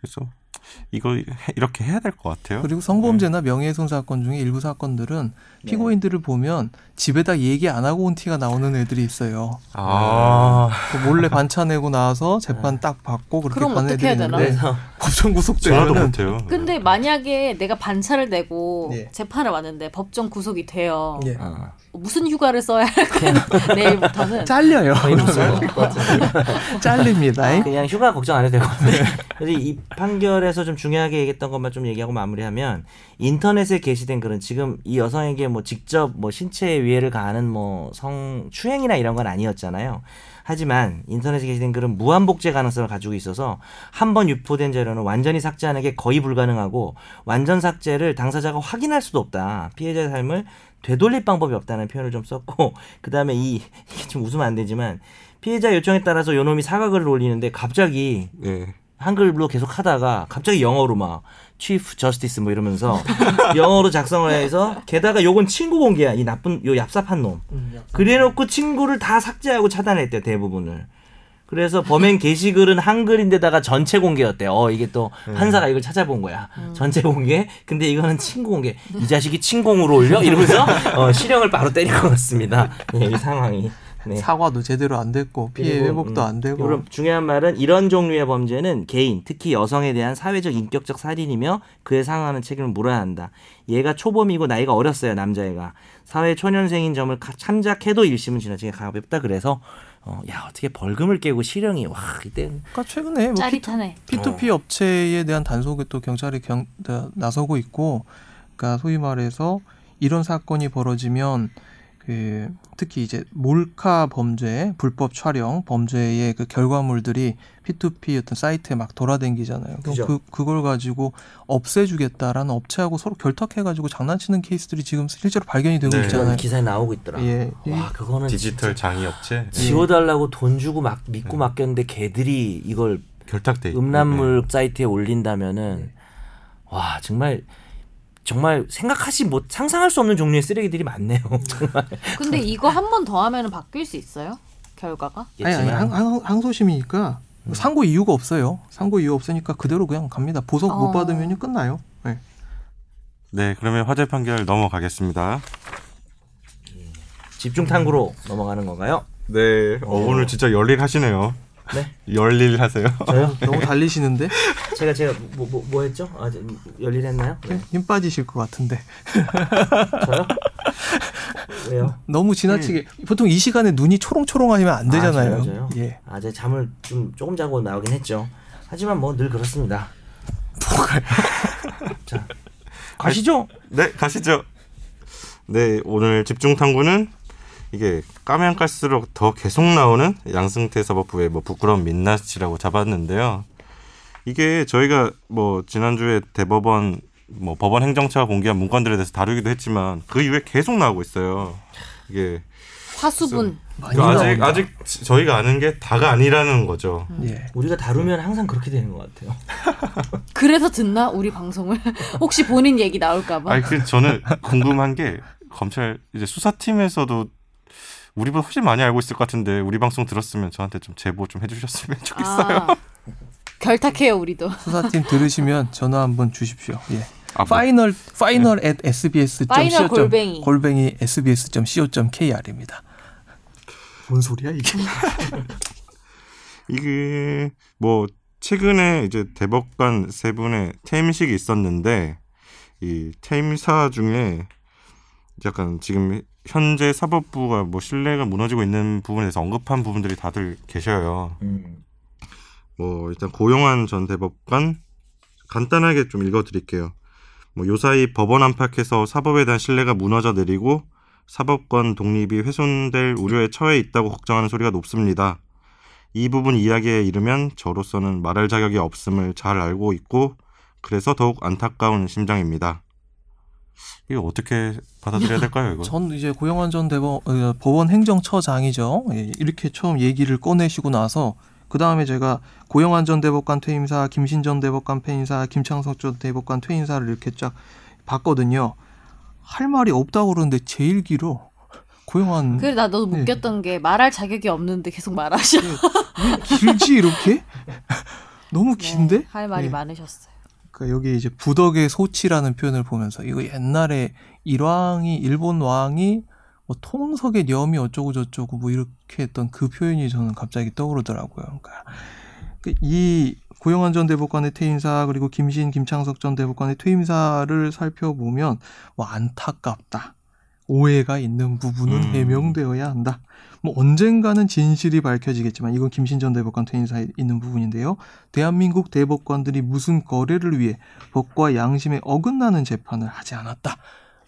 Speaker 1: 그래서 이거 해- 이렇게 해야 될 것 같아요.
Speaker 2: 그리고 성범죄나 명예훼손 사건 중에 일부 사건들은 피고인들을 보면 집에다 얘기 안 하고 온 티가 나오는 애들이 있어요.
Speaker 1: 아,
Speaker 2: 그 몰래 반차 내고 나와서 재판 딱 받고 그렇게
Speaker 3: 그럼 어떻게
Speaker 2: 애들이
Speaker 3: 해야 되나?
Speaker 2: 있는데 법정
Speaker 1: 전화도
Speaker 2: 구속되면은
Speaker 1: 못해요.
Speaker 3: 근데 만약에 내가 반차를 내고
Speaker 2: 예.
Speaker 3: 재판을 왔는데 법정 구속이 돼요.
Speaker 2: 예.
Speaker 4: 어.
Speaker 3: 무슨 휴가를 써야 할까요? 내일부터는.
Speaker 2: 잘려요. 잘립니다.
Speaker 4: 그냥 휴가 걱정 안 해도 될것 같아요. 그래서 이 판결에서 좀 중요하게 얘기했던 것만 좀 얘기하고 마무리하면 인터넷에 게시된 글은 지금 이 여성에게 뭐 직접 뭐 신체에 위해를 가하는 뭐 성 추행이나 이런 건 아니었잖아요. 하지만 인터넷에 게시된 글은 무한 복제 가능성을 가지고 있어서 한 번 유포된 자료는 완전히 삭제하는 게 거의 불가능하고 완전 삭제를 당사자가 확인할 수도 없다. 피해자의 삶을 되돌릴 방법이 없다는 표현을 좀 썼고 그다음에 이 이게 좀 웃으면 안 되지만 피해자 요청에 따라서 요놈이 사과글을 올리는데 갑자기
Speaker 1: 네.
Speaker 4: 한글로 계속 하다가 갑자기 영어로 막 치프 저스티스 뭐 이러면서 영어로 작성을 해서 게다가 요건 친구 공개야. 이 나쁜 요 얍삽한 놈. 그래놓고 친구를 다 삭제하고 차단했대 대부분을. 그래서 범행 게시글은 한글인데다가 전체 공개였대 어 이게 또 판사가 이걸 찾아본 거야. 전체 공개? 근데 이거는 친구 공개. 이 자식이 친공으로 올려? 이러면서 어, 실형을 바로 때릴 것 같습니다. 예, 이 상황이 네.
Speaker 2: 사과도 제대로 안 됐고 피해
Speaker 4: 그리고,
Speaker 2: 회복도
Speaker 4: 음,
Speaker 2: 안 되고
Speaker 4: 그럼 중요한 말은 이런 종류의 범죄는 개인, 특히 여성에 대한 사회적 인격적 살인이며 그에 상하는 책임을 물어야 한다. 얘가 초범이고 나이가 어렸어요, 남자애가. 사회 초년생인 점을 가- 참작해도 1심은 지나치게 가볍다. 그래서 어, 야 어떻게 벌금을 깨고 실형이 와 이때
Speaker 2: 그러니까 최근에 뭐 피투,
Speaker 3: 짜릿하네.
Speaker 2: P2P 업체에 대한 단속에 또 경찰이 경, 나- 나서고 있고, 그러니까 소위 말해서 이런 사건이 벌어지면 그 특히 이제 몰카 범죄, 불법 촬영 범죄의 그 결과물들이 P2P 어떤 사이트에 막 돌아다니잖아요. 그럼.
Speaker 4: 그
Speaker 2: 그걸 가지고 없애주겠다라는 업체하고 서로 결탁해가지고 장난치는 케이스들이 지금 실제로 발견이 되고
Speaker 1: 네.
Speaker 2: 있잖아요.
Speaker 4: 기사에 나오고 있더라.
Speaker 2: 예.
Speaker 4: 와 그거는
Speaker 1: 디지털 장이 업체
Speaker 4: 지워달라고 돈 주고 막 믿고 맡겼는데 걔들이 이걸
Speaker 1: 결탁돼.
Speaker 4: 음란물 사이트에 올린다면은 와 정말 정말 생각하지 못 상상할 수 없는 종류의 쓰레기들이 많네요. 정말.
Speaker 3: 근데 이거 한 번 더 하면 바뀔 수 있어요? 결과가?
Speaker 2: 아니 아니 항, 항, 항소심이니까
Speaker 4: 음.
Speaker 2: 상고 이유가 없어요. 상고 이유 없으니까 그대로 그냥 갑니다. 보석
Speaker 3: 어.
Speaker 2: 못 받으면 끝나요. 네.
Speaker 1: 네, 그러면 화재 판결 넘어가겠습니다.
Speaker 4: 집중 탐구로 넘어가는 건가요?
Speaker 1: 네, 어, 오늘 진짜 열일하시네요.
Speaker 4: 네.
Speaker 1: 열일하세요.
Speaker 4: 저요?
Speaker 2: 너무 달리시는데
Speaker 4: 제가 제가 뭐 뭐 뭐 했죠? 아, 저, 열일했나요? 네.
Speaker 2: 힘 빠지실 것 같은데
Speaker 4: 저요? 왜요?
Speaker 2: 너무 지나치게 보통 이 시간에 눈이 초롱초롱하면 안 되잖아요.
Speaker 4: 아, 저요, 저요?
Speaker 2: 예.
Speaker 4: 아, 제가 잠을 좀 조금 자고 나오긴 했죠. 하지만 뭐 늘 그렇습니다.
Speaker 2: 뭐가요?
Speaker 4: 자, 가시죠.
Speaker 1: 네, 가시죠. 네, 오늘 집중 탐구는 이게 까면 깔수록 더 계속 나오는 양승태 사법부의 뭐 부끄러운 민낯이라고 잡았는데요. 이게 저희가 뭐 지난주에 대법원 뭐 법원 행정처가 공개한 문건들에 대해서 다루기도 했지만 그 이후에 계속 나오고 있어요. 이게
Speaker 3: 화수분.
Speaker 2: 많이
Speaker 1: 그 아직
Speaker 2: 나온다.
Speaker 1: 아직 저희가 아는 게 다가 아니라는 거죠.
Speaker 2: 예.
Speaker 4: 우리가 다루면 항상 그렇게 되는 것 같아요.
Speaker 3: 그래서 듣나 우리 방송을? 혹시 본인 얘기 나올까봐.
Speaker 1: 아니 그 저는 궁금한 게 검찰 이제 수사팀에서도 우리보다 훨씬 많이 알고 있을 것 같은데 우리 방송 들었으면 저한테 좀 제보 좀 해주셨으면 좋겠어요.
Speaker 3: 아, 결탁해요 우리도.
Speaker 2: 수사팀 들으시면 전화 한번 주십시오. 예.
Speaker 1: 아, 뭐,
Speaker 2: final final at sbs.
Speaker 3: final 골뱅이.
Speaker 2: 골뱅이 sbs.co.kr입니다. 뭔 소리야 이게?
Speaker 1: 이게 뭐 최근에 이제 대법관 세 분의 퇴임식이 있었는데 이 퇴임사 중에 약간 지금 현재 사법부가 뭐 신뢰가 무너지고 있는 부분에 대해서 언급한 부분들이 다들 계셔요.
Speaker 4: 음.
Speaker 1: 뭐 일단 고용환 전 대법관 간단하게 좀 읽어드릴게요. 뭐 요사이 법원 안팎에서 사법에 대한 신뢰가 무너져 내리고 사법권 독립이 훼손될 우려에 처해 있다고 걱정하는 소리가 높습니다. 이 부분 이야기에 이르면 저로서는 말할 자격이 없음을 잘 알고 있고 그래서 더욱 안타까운 심정입니다. 이거 어떻게 받아들여야 될까요, 이거?
Speaker 2: 전 이제 고영환 전 대법, 어, 법원 행정처장이죠. 예, 이렇게 처음 얘기를 꺼내시고 나서 그 다음에 제가 고영환 전 대법관 퇴임사, 김신 전 대법관 퇴임사, 김창석 전 대법관 퇴임사를 이렇게 쫙 봤거든요. 할 말이 없다고 그러는데 제일 길어. 고영환
Speaker 3: 그래 나
Speaker 2: 네.
Speaker 3: 웃겼던 게 말할 자격이 없는데 계속 말하셔.
Speaker 2: 왜 길지 이렇게? 너무 긴데?
Speaker 3: 네, 할 말이
Speaker 2: 네.
Speaker 3: 많으셨어요.
Speaker 2: 그 여기 이제 부덕의 소치라는 표현을 보면서 이거 옛날에 일왕이 일본 왕이 뭐 통석의 념이 어쩌고 저쩌고 뭐 이렇게 했던 그 표현이 저는 갑자기 떠오르더라고요. 그러니까 그이 고영환 전 대법관의 퇴임사 그리고 김신 김창석 전 대법관의 퇴임사를 살펴보면 뭐 안타깝다. 오해가 있는 부분은
Speaker 1: 음.
Speaker 2: 해명되어야 한다. 뭐 언젠가는 진실이 밝혀지겠지만 이건 김신 전 대법관 퇴임 사에 있는 부분인데요. 대한민국 대법관들이 무슨 거래를 위해 법과 양심에 어긋나는 재판을 하지 않았다.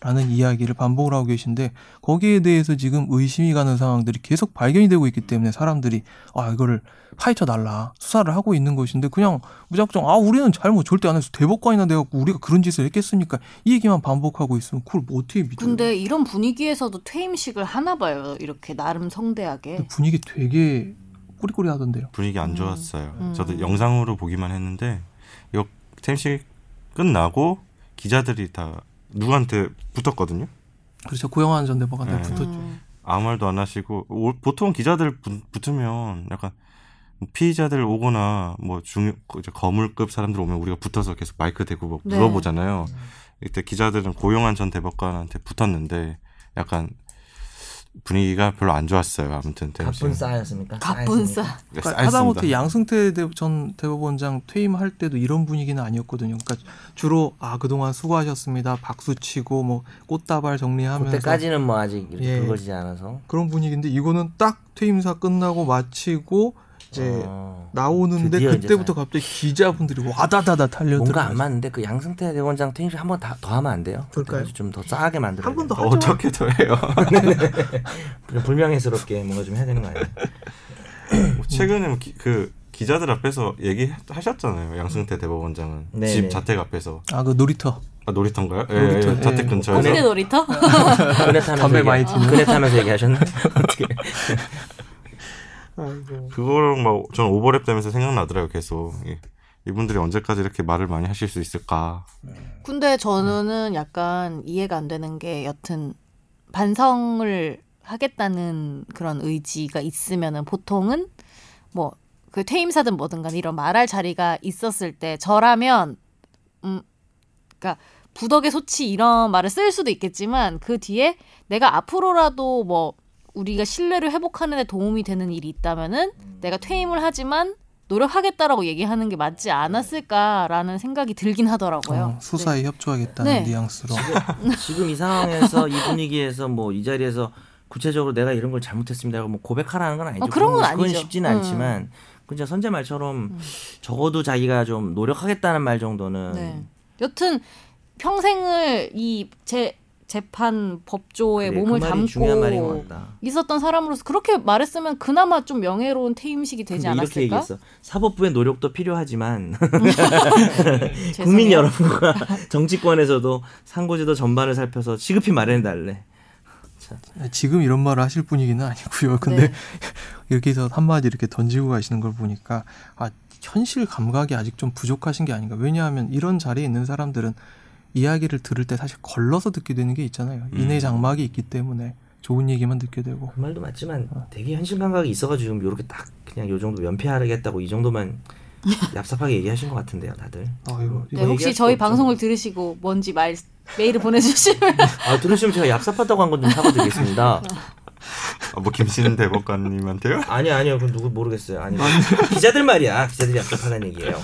Speaker 2: 라는 이야기를 반복을 하고 계신데 거기에 대해서 지금 의심이 가는 상황들이 계속 발견이 되고 있기 때문에 사람들이 아 이거를 파헤쳐 달라 수사를 하고 있는 것인데 그냥 무작정 아 우리는 잘못 절대 안 했어 대법관이나 돼갖고 우리가 그런 짓을 했겠습니까 이 얘기만 반복하고 있으면 그걸 뭐 어떻게 믿어요?
Speaker 3: 근데 이런 분위기에서도 퇴임식을 하나 봐요. 이렇게 나름 성대하게.
Speaker 2: 분위기 되게 꾸리꾸리하던데요.
Speaker 1: 분위기 안
Speaker 3: 음.
Speaker 1: 좋았어요.
Speaker 3: 음.
Speaker 1: 저도 영상으로 보기만 했는데 이거 템식 끝나고 기자들이 다 누구한테 붙었거든요.
Speaker 2: 그렇죠 고영환 전 대법관한테
Speaker 1: 네.
Speaker 2: 붙었죠.
Speaker 3: 음.
Speaker 1: 아무 말도 안 하시고 오- 보통 기자들 붙- 붙으면 약간 뭐 피의자들 오거나 뭐중 이제 거물급 사람들 오면 우리가 붙어서 계속 마이크 대고 막
Speaker 3: 네.
Speaker 1: 물어보잖아요. 이때 기자들은 고용한 전 대법관한테 붙었는데 약간 분위기가 별로 안 좋았어요. 아무튼
Speaker 4: 가쁜 싸였습니까?
Speaker 3: 가쁜 싸.
Speaker 1: 네,
Speaker 2: 그러니까 하다못해 양승태 대- 전 대법원장 퇴임할 때도 이런 분위기는 아니었거든요. 그러니까 주로 아 그동안 수고하셨습니다. 박수 치고 뭐 꽃다발 정리하면서
Speaker 4: 그때까지는 뭐 아직 이렇게
Speaker 2: 예.
Speaker 4: 불거지지 않아서
Speaker 2: 그런 분위기인데 이거는 딱 퇴임사 끝나고 마치고 이제
Speaker 4: 어,
Speaker 2: 나오는데 그때부터 갑자기 기자분들이 와다다다 달려들어.
Speaker 4: 뭔가 안 맞는데 그 양승태 대원장 퇴임식 한 번 더 하면 안 돼요?
Speaker 2: 그럴까요?
Speaker 4: 좀 더 싸하게 만들어.
Speaker 2: 한번더 하죠.
Speaker 1: 어떻게 더 해요?
Speaker 4: 좀 불명예스럽게 뭔가 좀 해야 되는 거 아니에요?
Speaker 1: 뭐 최근에 뭐 기, 그 기자들 앞에서 얘기하셨잖아요. 양승태 대법원장은
Speaker 4: 네,
Speaker 1: 집
Speaker 4: 네.
Speaker 1: 자택 앞에서
Speaker 2: 아 그 놀이터.
Speaker 1: 아, 놀이터인가요? 예,
Speaker 2: 놀이터,
Speaker 1: 예, 자택
Speaker 2: 예.
Speaker 1: 근처에서
Speaker 3: 꼰대 놀이터?
Speaker 4: 그네 타면서
Speaker 2: 담배 많이 피는.
Speaker 4: 그네 타면서 얘기하셨나? 어떻게?
Speaker 1: 그거랑 막 저는 오버랩 되면서 생각나더라고요. 계속 이- 이분들이 언제까지 이렇게 말을 많이 하실 수 있을까?
Speaker 3: 근데 저는 약간 이해가 안 되는 게 여튼 반성을 하겠다는 그런 의지가 있으면은 보통은 뭐 그 퇴임사든 뭐든 간에 이런 말할 자리가 있었을 때 저라면 음 그러니까 부덕의 소치 이런 말을 쓸 수도 있겠지만 그 뒤에 내가 앞으로라도 뭐 우리가 신뢰를 회복하는 데 도움이 되는 일이 있다면은 내가 퇴임을 하지만 노력하겠다라고 얘기하는 게 맞지 않았을까라는 생각이 들긴 하더라고요.
Speaker 2: 어, 수사에 협조하겠다는
Speaker 3: 네.
Speaker 2: 뉘앙스로.
Speaker 4: 지금 이 상황에서 이 분위기에서 뭐 이 자리에서 구체적으로 내가 이런 걸 잘못했습니다라고 뭐 고백하라는 건 아니죠.
Speaker 3: 어, 그런 건
Speaker 4: 그건
Speaker 3: 아니죠.
Speaker 4: 쉽지는
Speaker 3: 음.
Speaker 4: 않지만 그냥 선제 말처럼 적어도 자기가 좀 노력하겠다는 말 정도는
Speaker 3: 네. 여튼 평생을 이 제 재판 법조에
Speaker 4: 그래,
Speaker 3: 몸을
Speaker 4: 그 말인 것
Speaker 3: 담고
Speaker 4: 같다.
Speaker 3: 있었던 사람으로서 그렇게 말했으면 그나마 좀 명예로운 퇴임식이 되지
Speaker 4: 근데 이렇게
Speaker 3: 않았을까?
Speaker 4: 얘기했어. 사법부의 노력도 필요하지만
Speaker 3: 죄송해요.
Speaker 4: 국민 여러분과 정치권에서도 상고제도 전반을 살펴서 시급히 마련해달래.
Speaker 2: 지금 이런 말을 하실 분위기는 아니고요. 근데
Speaker 3: 네.
Speaker 2: 이렇게 해서 한마디 이렇게 던지고 가시는 걸 보니까 아 현실 감각이 아직 좀 부족하신 게 아닌가. 왜냐하면 이런 자리에 있는 사람들은 이야기를 들을 때 사실 걸러서 듣게 되는 게 있잖아요.
Speaker 1: 음.
Speaker 2: 인의 장막이 있기 때문에 좋은 얘기만 듣게 되고.
Speaker 4: 그 말도 맞지만 되게 현실 감각이 있어가지고 지금 이렇게 딱 그냥 요 정도 면피하겠다고 이 정도만 얍삽하게 얘기하신 것 같은데요, 다들.
Speaker 2: 아이고
Speaker 3: 네,
Speaker 4: 뭐
Speaker 3: 혹시 저희 방송을 들으시고 뭔지 말 메일을 보내주시면
Speaker 4: 아 들으시면 제가 얍삽하다고 한 건 좀 사과드리겠습니다.
Speaker 1: 아, 뭐 김신 대법관님한테요?
Speaker 4: 아니요, 아니요, 그건 누구 모르겠어요. 아니 기자들 말이야, 기자들이 얍삽하다는 얘기예요.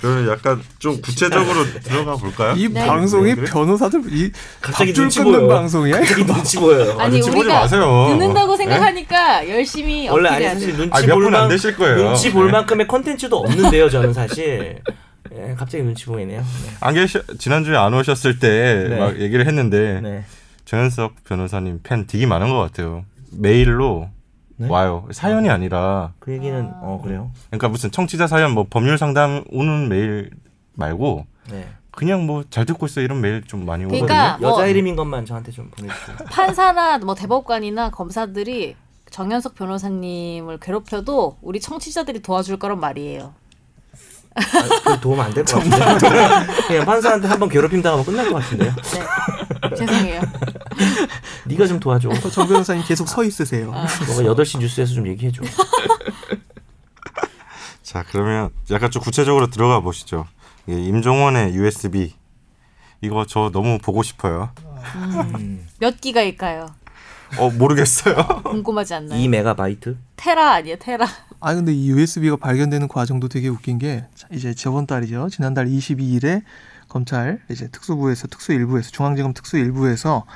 Speaker 1: 그러면 약간 좀 구체적으로 들어가 볼까요?
Speaker 2: 이
Speaker 3: 네.
Speaker 2: 방송이
Speaker 1: 그래?
Speaker 2: 변호사들 이
Speaker 4: 갑자기 눈치
Speaker 2: 끊는
Speaker 4: 보여요.
Speaker 2: 방송이야?
Speaker 4: 갑자기 눈치 보여요.
Speaker 1: 아,
Speaker 3: 아니
Speaker 1: 눈치 보지
Speaker 3: 우리가
Speaker 1: 마세요.
Speaker 3: 듣는다고
Speaker 1: 네?
Speaker 3: 생각하니까 열심히
Speaker 4: 원래 아니
Speaker 3: 어필해야
Speaker 4: 사실
Speaker 3: 돼.
Speaker 4: 눈치
Speaker 1: 아, 몇볼분안
Speaker 4: 만-
Speaker 1: 되실 거예요.
Speaker 4: 눈치 볼
Speaker 1: 네.
Speaker 4: 만큼의 컨텐츠도 없는데요, 저는 사실. 예, 갑자기 눈치 보이네요.
Speaker 1: 안 계셔 지난주에 안 오셨을 때
Speaker 4: 네.
Speaker 1: 막 얘기를 했는데
Speaker 4: 네. 네.
Speaker 1: 정현석 변호사님 팬 되게 많은 것 같아요. 메일로
Speaker 4: 네?
Speaker 1: 와요. 사연이 아니라
Speaker 4: 그 얘기는 어 그래요.
Speaker 1: 그러니까 무슨 청취자 사연 뭐 법률 상담 오는 메일 말고
Speaker 4: 네.
Speaker 1: 그냥 뭐 잘 듣고 있어 이런 메일 좀 많이 오거든요.
Speaker 3: 그러니까 뭐-
Speaker 4: 여자 이름인 것만 저한테 좀 보내주세요.
Speaker 3: 판사나 뭐 대법관이나 검사들이 정현석 변호사님을 괴롭혀도 우리 청취자들이 도와줄 거란 말이에요.
Speaker 4: 아, 그 도움 안 될 것 같은데. 그냥 판사한테 한번 괴롭힘 당하면 끝날 것 같은데요.
Speaker 3: 네. 죄송해요.
Speaker 4: 네가 좀 도와줘.
Speaker 2: 어, 정 변호사님 계속 서 있으세요.
Speaker 3: 아.
Speaker 4: 너가 8시 뉴스에서 좀 얘기해줘.
Speaker 1: 자 그러면 약간 좀 구체적으로 들어가 보시죠. 이게 임종원의 USB 이거 저 너무 보고 싶어요.
Speaker 4: 음.
Speaker 3: 몇 기가일까요?
Speaker 1: 어 모르겠어요.
Speaker 3: 궁금하지 않나요?
Speaker 4: 2 메가바이트?
Speaker 3: 테라 아니에요, 테라.
Speaker 2: 아 근데 이 USB가 발견되는 과정도 되게 웃긴 게 이제 저번 달이죠. 지난달 22일에 검찰 이제 특수부에서 특수일부에서 중앙지검 특수일부에서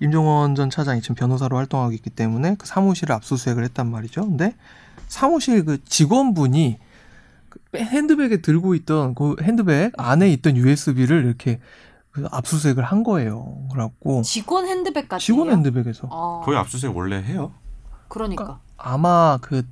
Speaker 2: 임종원 전 차장이 지금 변호사로 활동하고 있기 때문에 그 사무실을 압수수색을 했단 말이죠. 근데 사무실 그 직원분이 그 핸드백에 들고 있던 그 핸드백 안에 있던 USB를 이렇게 그 압수수색을 한 거예요. 그래갖고
Speaker 3: 직원 핸드백까지.
Speaker 2: 직원 핸드백에서
Speaker 3: 어,
Speaker 1: 거의 압수수색 원래 해요.
Speaker 3: 그러니까.
Speaker 2: 아마 그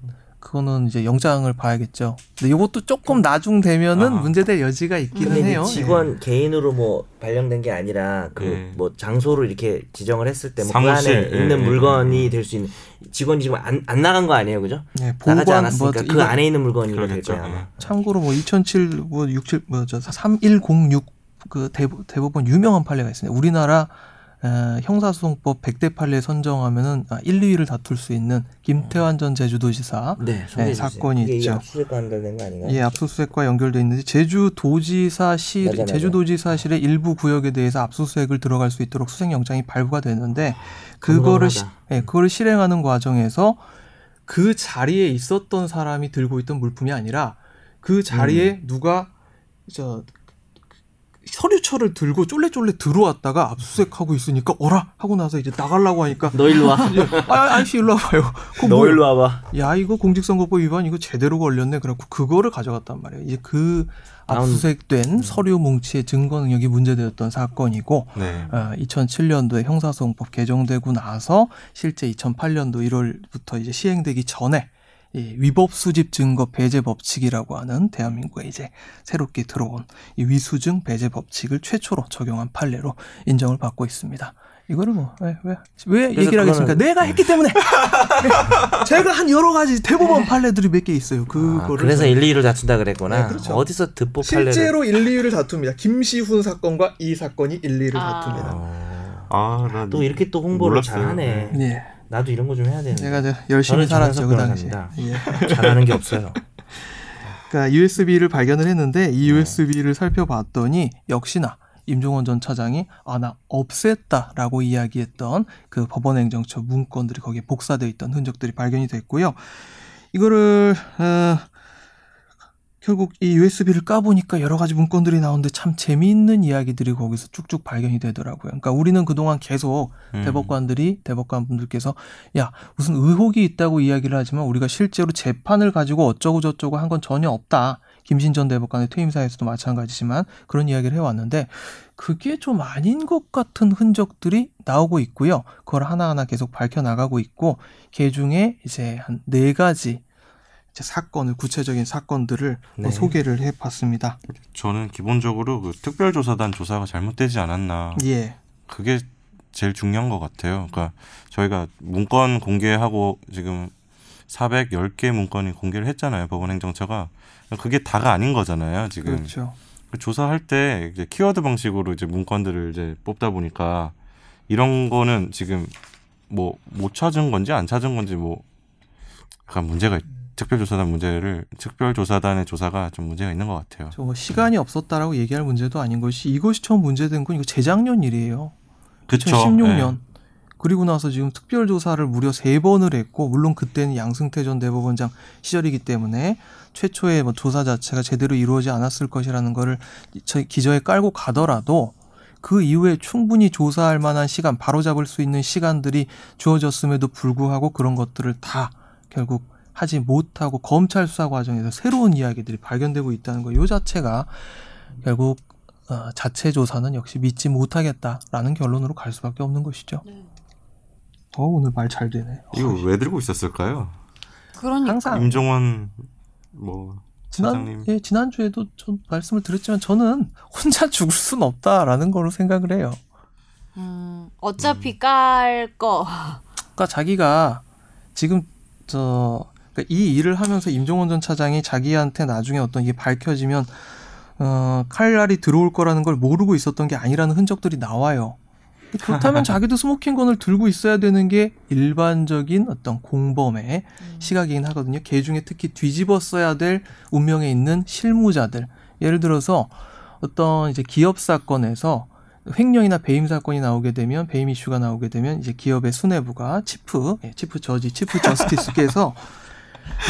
Speaker 2: 그거는 이제 영장을 봐야겠죠. 근데 이것도 조금 나중 되면은
Speaker 1: 아.
Speaker 2: 문제될 여지가 있기는
Speaker 4: 근데
Speaker 2: 해요.
Speaker 4: 그 직원 개인으로 뭐 발령된 게 아니라 그
Speaker 1: 예.
Speaker 4: 뭐 장소를 이렇게 지정을 했을 때뭐 그 안에
Speaker 1: 예,
Speaker 4: 있는
Speaker 1: 예,
Speaker 4: 물건이
Speaker 1: 예.
Speaker 4: 될수 있는 직원이 지금 안, 안 나간 거 아니에요, 그죠?
Speaker 2: 예. 네,
Speaker 4: 나가지
Speaker 2: 보관
Speaker 4: 않았으니까
Speaker 2: 뭐
Speaker 4: 그 안에 있는 물건이 될. 거야.
Speaker 1: 예.
Speaker 2: 참고로 뭐 2007, 뭐 67, 뭐저 3106그 대법, 대법원 유명한 판례가 있습니다. 우리나라 에, 형사소송법 100대 판례 선정하면은 아, 1, 2위를 다툴 수 있는 김태환 전 제주도지사
Speaker 4: 네, 주세요.
Speaker 2: 사건이 있죠.
Speaker 4: 압수수색 관련된 거 아닌가요?
Speaker 2: 예, 압수수색과 연결돼 있는데 제주도지사실
Speaker 4: 맞아, 맞아.
Speaker 2: 제주도지사실의 일부 구역에 대해서 압수수색을 들어갈 수 있도록 수색영장이 발부가 됐는데 그거를 시. 예, 그거를 실행하는 과정에서 그 자리에 있었던 사람이 들고 있던 물품이 아니라 그 자리에 누가 저 서류처를 들고 쫄래쫄래 들어왔다가 압수수색하고 있으니까 어라 하고 나서 이제 나가려고 하니까
Speaker 4: 너 일로 와.
Speaker 2: 아 아저씨 일로 와봐요.
Speaker 4: 너? 일로 와봐.
Speaker 2: 야 이거 공직선거법 위반 이거 제대로 걸렸네 그래갖고 그거를 가져갔단 말이에요 이제 그 압수수색된 서류 뭉치의 증거 능력이 문제되었던 사건이고
Speaker 1: 네.
Speaker 2: 어, 2007년도에 형사소송법 개정되고 나서 실제 2008년도 1월부터 이제 시행되기 전에 이 위법 수집 증거 배제 법칙이라고 하는 대한민국에 이제 새롭게 들어온 이 위수증 배제 법칙을 최초로 적용한 판례로 인정을 받고 있습니다. 이거를 뭐왜왜 왜, 왜
Speaker 4: 그래서
Speaker 2: 얘기를 하겠습니까?
Speaker 4: 그거는-
Speaker 2: 내가 했기 때문에 제가 한 여러 가지 대법원 판례들이 몇 개 있어요.
Speaker 4: 아,
Speaker 2: 그거를
Speaker 4: 그래서
Speaker 2: 저희-
Speaker 4: 1, 2를 다툰다 그랬구나.
Speaker 2: 네, 그렇죠.
Speaker 4: 어디서 득보 판례를
Speaker 2: 실제로 1, 2위를 다툽니다. 김시훈 사건과 이 사건이 1, 2위를
Speaker 3: 아.
Speaker 2: 다툽니다.
Speaker 4: 어,
Speaker 1: 아나
Speaker 4: 또 이렇게 또 홍보를
Speaker 1: 몰랐어요.
Speaker 4: 잘하네.
Speaker 2: 예.
Speaker 4: 나도 이런 거 좀 해야 되는데.
Speaker 2: 내가 저 열심히 살았죠 그 당시에. 예.
Speaker 4: 잘하는 게 없어요.
Speaker 2: 그러니까 USB를 발견을 했는데
Speaker 4: 네.
Speaker 2: 이 USB를 살펴봤더니 역시나 임종원 전 차장이 아 나 없앴다라고 이야기했던 그 법원행정처 문건들이 거기에 복사되어 있던 흔적들이 발견이 됐고요. 이거를 어, 결국 이 USB를 까보니까 여러 가지 문건들이 나오는데 참 재미있는 이야기들이 거기서 쭉쭉 발견이 되더라고요. 그러니까 우리는 그동안 계속
Speaker 1: 음.
Speaker 2: 대법관들이 대법관 분들께서 야 무슨 의혹이 있다고 이야기를 하지만 우리가 실제로 재판을 가지고 어쩌고 저쩌고 한 건 전혀 없다. 김신 전 대법관의 퇴임사에서도 마찬가지지만 그런 이야기를 해왔는데 그게 좀 아닌 것 같은 흔적들이 나오고 있고요. 그걸 하나하나 계속 밝혀나가고 있고 그 중에 이제 한 네 가지 사건을 구체적인 사건들을
Speaker 4: 네.
Speaker 2: 소개를 해봤습니다.
Speaker 1: 저는 기본적으로 그 특별조사단 조사가 잘못되지 않았나
Speaker 2: 예,
Speaker 1: 그게 제일 중요한 것 같아요. 그러니까 저희가 문건 공개하고 지금 410개 문건이 공개를 했잖아요. 법원행정처가 그게 다가 아닌 거잖아요. 지금
Speaker 2: 그렇죠.
Speaker 1: 그 조사할 때 이제 키워드 방식으로 이제 문건들을 이제 뽑다 보니까 이런 거는 지금 뭐 못 찾은 건지 안 찾은 건지 뭐 약간 문제가 있- 특별조사단 문제를 특별조사단의 조사가 좀 문제가 있는 것 같아요.
Speaker 2: 저뭐 시간이 없었다라고 얘기할 문제도 아닌 것이 이것이 처음 문제된 건 이거 재작년 일이에요.
Speaker 1: 그쵸?
Speaker 2: 2016년.
Speaker 1: 예.
Speaker 2: 그리고 나서 지금 특별조사를 무려 세 번을 했고 물론 그때는 양승태 전 대법원장 시절이기 때문에 최초의 뭐 조사 자체가 제대로 이루어지지 않았을 것이라는 거를 저 기저에 깔고 가더라도 그 이후에 충분히 조사할 만한 시간 바로잡을 수 있는 시간들이 주어졌음에도 불구하고 그런 것들을 다 결국 하지 못하고 검찰 수사 과정에서 새로운 이야기들이 발견되고 있다는 거 요 자체가 결국 어, 자체 조사는 역시 믿지 못하겠다라는 결론으로 갈 수밖에 없는 것이죠. 어 오늘 말 잘 되네.
Speaker 1: 이거 왜 들고 있었을까요?
Speaker 3: 그러니까
Speaker 2: 항상
Speaker 1: 임종원 뭐
Speaker 2: 지난. 예, 지난 주에도 전 말씀을 드렸지만 저는 혼자 죽을 수는 없다라는 거로 생각을 해요.
Speaker 3: 음, 어차피 깔 거.
Speaker 2: 그러니까 자기가 지금 저 그러니까 이 일을 하면서 임종원 전 차장이 자기한테 나중에 어떤 이게 밝혀지면 어, 칼날이 들어올 거라는 걸 모르고 있었던 게 아니라는 흔적들이 나와요. 그렇다면 자기도 스모킹건을 들고 있어야 되는 게 일반적인 어떤 공범의 시각이긴 하거든요. 개 중에 특히 뒤집어 써야 될 운명에 있는 실무자들. 예를 들어서 어떤 이제 기업 사건에서 횡령이나 배임 사건이 나오게 되면 배임 이슈가 나오게 되면 이제 기업의 수뇌부가 치프, 예, 치프 저지, 치프 저스티스께서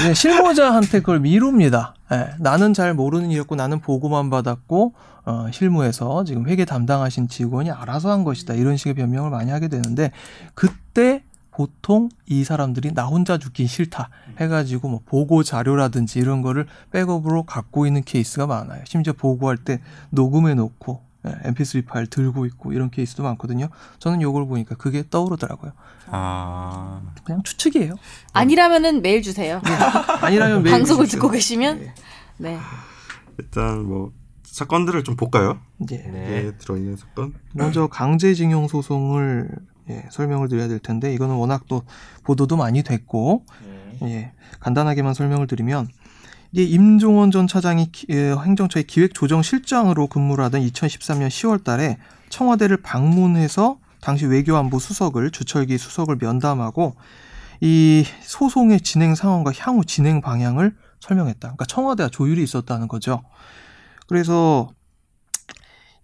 Speaker 2: 이제 실무자한테 그걸 미룹니다. 예, 나는 잘 모르는 일이었고 나는 보고만 받았고 어, 실무에서 지금 회계 담당하신 직원이 알아서 한 것이다. 이런 식의 변명을 많이 하게 되는데 그때 보통 이 사람들이 나 혼자 죽긴 싫다 해가지고 뭐 보고 자료라든지 이런 거를 백업으로 갖고 있는 케이스가 많아요. 심지어 보고할 때 녹음해 놓고 예, MP3 파일 들고 있고 이런 케이스도 많거든요. 저는 요걸 보니까 그게 떠오르더라고요.
Speaker 1: 아
Speaker 2: 그냥 추측이에요.
Speaker 3: 아니라면은 메일 주세요.
Speaker 2: 아니라면 매일
Speaker 3: 방송을
Speaker 2: 주십시오.
Speaker 3: 듣고 계시면
Speaker 2: 예.
Speaker 3: 네.
Speaker 1: 일단 뭐 사건들을 좀 볼까요?
Speaker 2: 예.
Speaker 4: 네.
Speaker 1: 여기에 들어있는 사건.
Speaker 2: 먼저 강제징용 소송을 예, 설명을 드려야 될 텐데 이거는 워낙 또 보도도 많이 됐고
Speaker 4: 네.
Speaker 2: 예, 간단하게만 설명을 드리면 이게 임종원 전 차장이 행정처의 기획조정실장으로 근무를 하던 2013년 10월 달에 청와대를 방문해서 당시 외교안보 수석을 주철기 수석을 면담하고 이 소송의 진행 상황과 향후 진행 방향을 설명했다. 그러니까 청와대와 조율이 있었다는 거죠. 그래서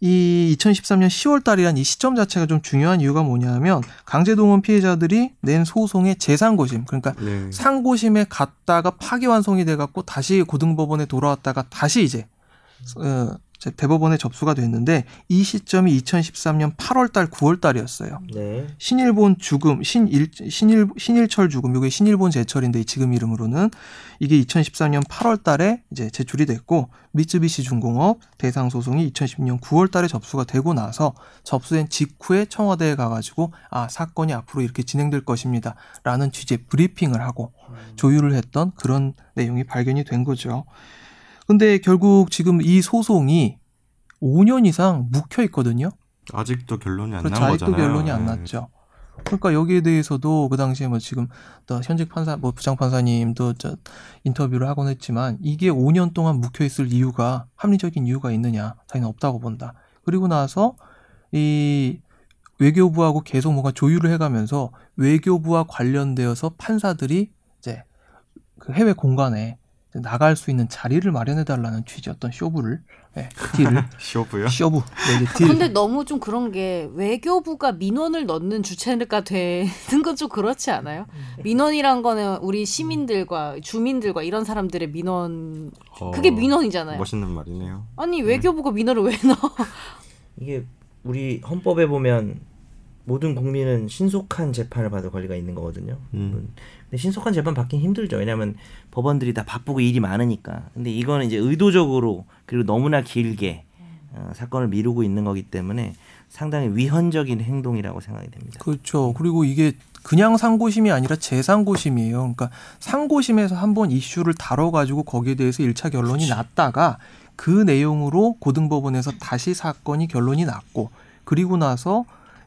Speaker 2: 이 2013년 10월 달이란 이 시점 자체가 좀 중요한 이유가 뭐냐면 강제동원 피해자들이 낸 소송의 재상고심 그러니까
Speaker 1: 네.
Speaker 2: 상고심에 갔다가 파기환송이 돼 갖고 다시 고등법원에 돌아왔다가 다시 이제 어, 이제 대법원에 접수가 됐는데 이 시점이 2013년 8월달 9월달이었어요.
Speaker 4: 네.
Speaker 2: 신일본 죽음, 신일, 신일, 신일철 죽음, 이게 신일본 제철인데 이 지금 이름으로는 이게 2013년 8월 달에 이제 제출이 됐고, 미쯔비시 중공업 대상 소송이 2010년 9월 달에 접수가 되고 나서 접수된 직후에 청와대에 가가지고, 아, 사건이 앞으로 이렇게 진행될 것입니다. 라는 취지의 브리핑을 하고 조율을 했던 그런 내용이 발견이 된 거죠. 근데 결국 지금 이 소송이 5년 이상 묵혀 있거든요.
Speaker 1: 아직도 결론이 안
Speaker 2: 그렇죠.
Speaker 1: 난
Speaker 2: 아직도
Speaker 1: 거잖아요.
Speaker 2: 결론이 안
Speaker 1: 네.
Speaker 2: 났죠. 그러니까 여기에 대해서도 그 당시에 뭐 지금 또 현직 판사, 뭐 부장 판사님도 저 인터뷰를 하곤 했지만 이게 5년 동안 묵혀 있을 이유가 합리적인 이유가 있느냐? 자기는 없다고 본다. 그리고 나서 이 외교부하고 계속 뭔가 조율을 해가면서 외교부와 관련되어서 판사들이 이제 그 해외 공간에 나갈 수 있는 자리를 마련해 달라는 취지였던 쇼부를 예, 딜을
Speaker 1: 쇼부요?
Speaker 2: 쇼부 네, 딜
Speaker 3: 근데 너무 좀 그런 게 외교부가 민원을 넣는 주체가 되는 건 좀 그렇지 않아요? 민원이란 거는 우리 시민들과 주민들과 이런 사람들의 민원
Speaker 1: 어,
Speaker 3: 그게 민원이잖아요.
Speaker 1: 멋있는 말이네요.
Speaker 3: 아니 외교부가 민원을 왜 넣어?
Speaker 4: 이게 우리 헌법에 보면 모든 국민은 신속한 재판을 받을 권리가 있는 거거든요.
Speaker 1: 음.
Speaker 4: 근데 신속한 재판 받긴 힘들죠. 왜냐하면 법원들이 다 바쁘고 일이 많으니까. 근데 이거는 이제 의도적으로 그리고 너무나 길게 어, 사건을 미루고 있는 거기 때문에 상당히 위헌적인 행동이라고 생각이 됩니다.
Speaker 2: 그렇죠. 그리고 이게 그냥 상고심이 아니라 재상고심이에요. 그러니까 상고심에서 한 번 이슈를 다뤄가지고 거기에 대해서 일차 결론이 났다가 그 내용으로 고등법원에서 다시 사건이 결론이 났고 그리고 나서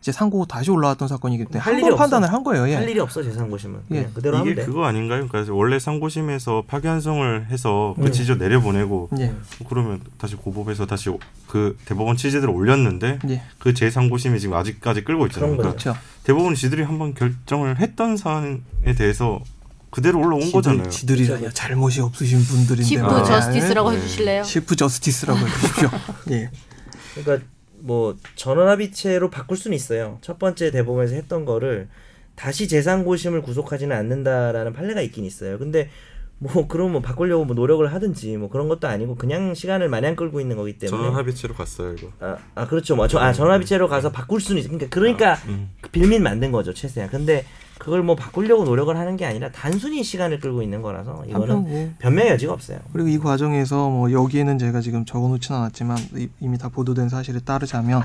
Speaker 2: 이제 상고가 다시 올라왔던 사건이기 때문에 할한
Speaker 4: 일이
Speaker 2: 번
Speaker 4: 없어.
Speaker 2: 판단을 한 거예요. 예.
Speaker 4: 할 일이 없어 재산고심은 그냥
Speaker 2: 예.
Speaker 4: 그대로
Speaker 1: 이게
Speaker 4: 하면 돼.
Speaker 1: 그거 아닌가요? 그러니까 원래 상고심에서 파기환송을 해서 그
Speaker 4: 음.
Speaker 1: 지조 내려보내고
Speaker 2: 예.
Speaker 1: 그러면 다시 고법에서 다시 그 대법원 취지대로 올렸는데
Speaker 2: 예.
Speaker 1: 그 재상고심이 지금 아직까지 끌고 있잖아요. 그러니까
Speaker 2: 그렇죠.
Speaker 1: 대법원이 지들이 한번 결정을 했던 사안에 대해서 그대로 올라온 거잖아요.
Speaker 2: 지들, 지들이 잘못이 없으신 분들인데 말이야.
Speaker 3: 저스티스라고
Speaker 1: 네.
Speaker 3: 해주실래요?
Speaker 2: 치프 저스티스라고 해주십시오. 예.
Speaker 4: 그러니까 뭐 전원합의체로 바꿀 수는 있어요. 첫 번째 대법원에서 했던 거를 다시 재상고심을 구속하지는 않는다라는 판례가 있긴 있어요. 근데 뭐 그럼 뭐 바꾸려고 뭐 노력을 하든지 뭐 그런 것도 아니고 그냥 시간을 마냥 끌고 있는 거기 때문에
Speaker 1: 전원 합의체로 갔어요 이거.
Speaker 4: 아, 아 그렇죠. 뭐 저, 아 전화비체로 가서 바꿀 수는 있어. 그러니까 그러니까
Speaker 1: 음.
Speaker 4: 빌민 만든 거죠 최대한. 근데 그걸 뭐 바꾸려고 노력을 하는 게 아니라 단순히 시간을 끌고 있는 거라서 이거는
Speaker 2: 한편 뭐
Speaker 4: 변명의 여지가 없어요.
Speaker 2: 그리고 이 과정에서 뭐 여기에는 제가 지금 적어놓지는 않았지만 이- 이미 다 보도된 사실에 따르자면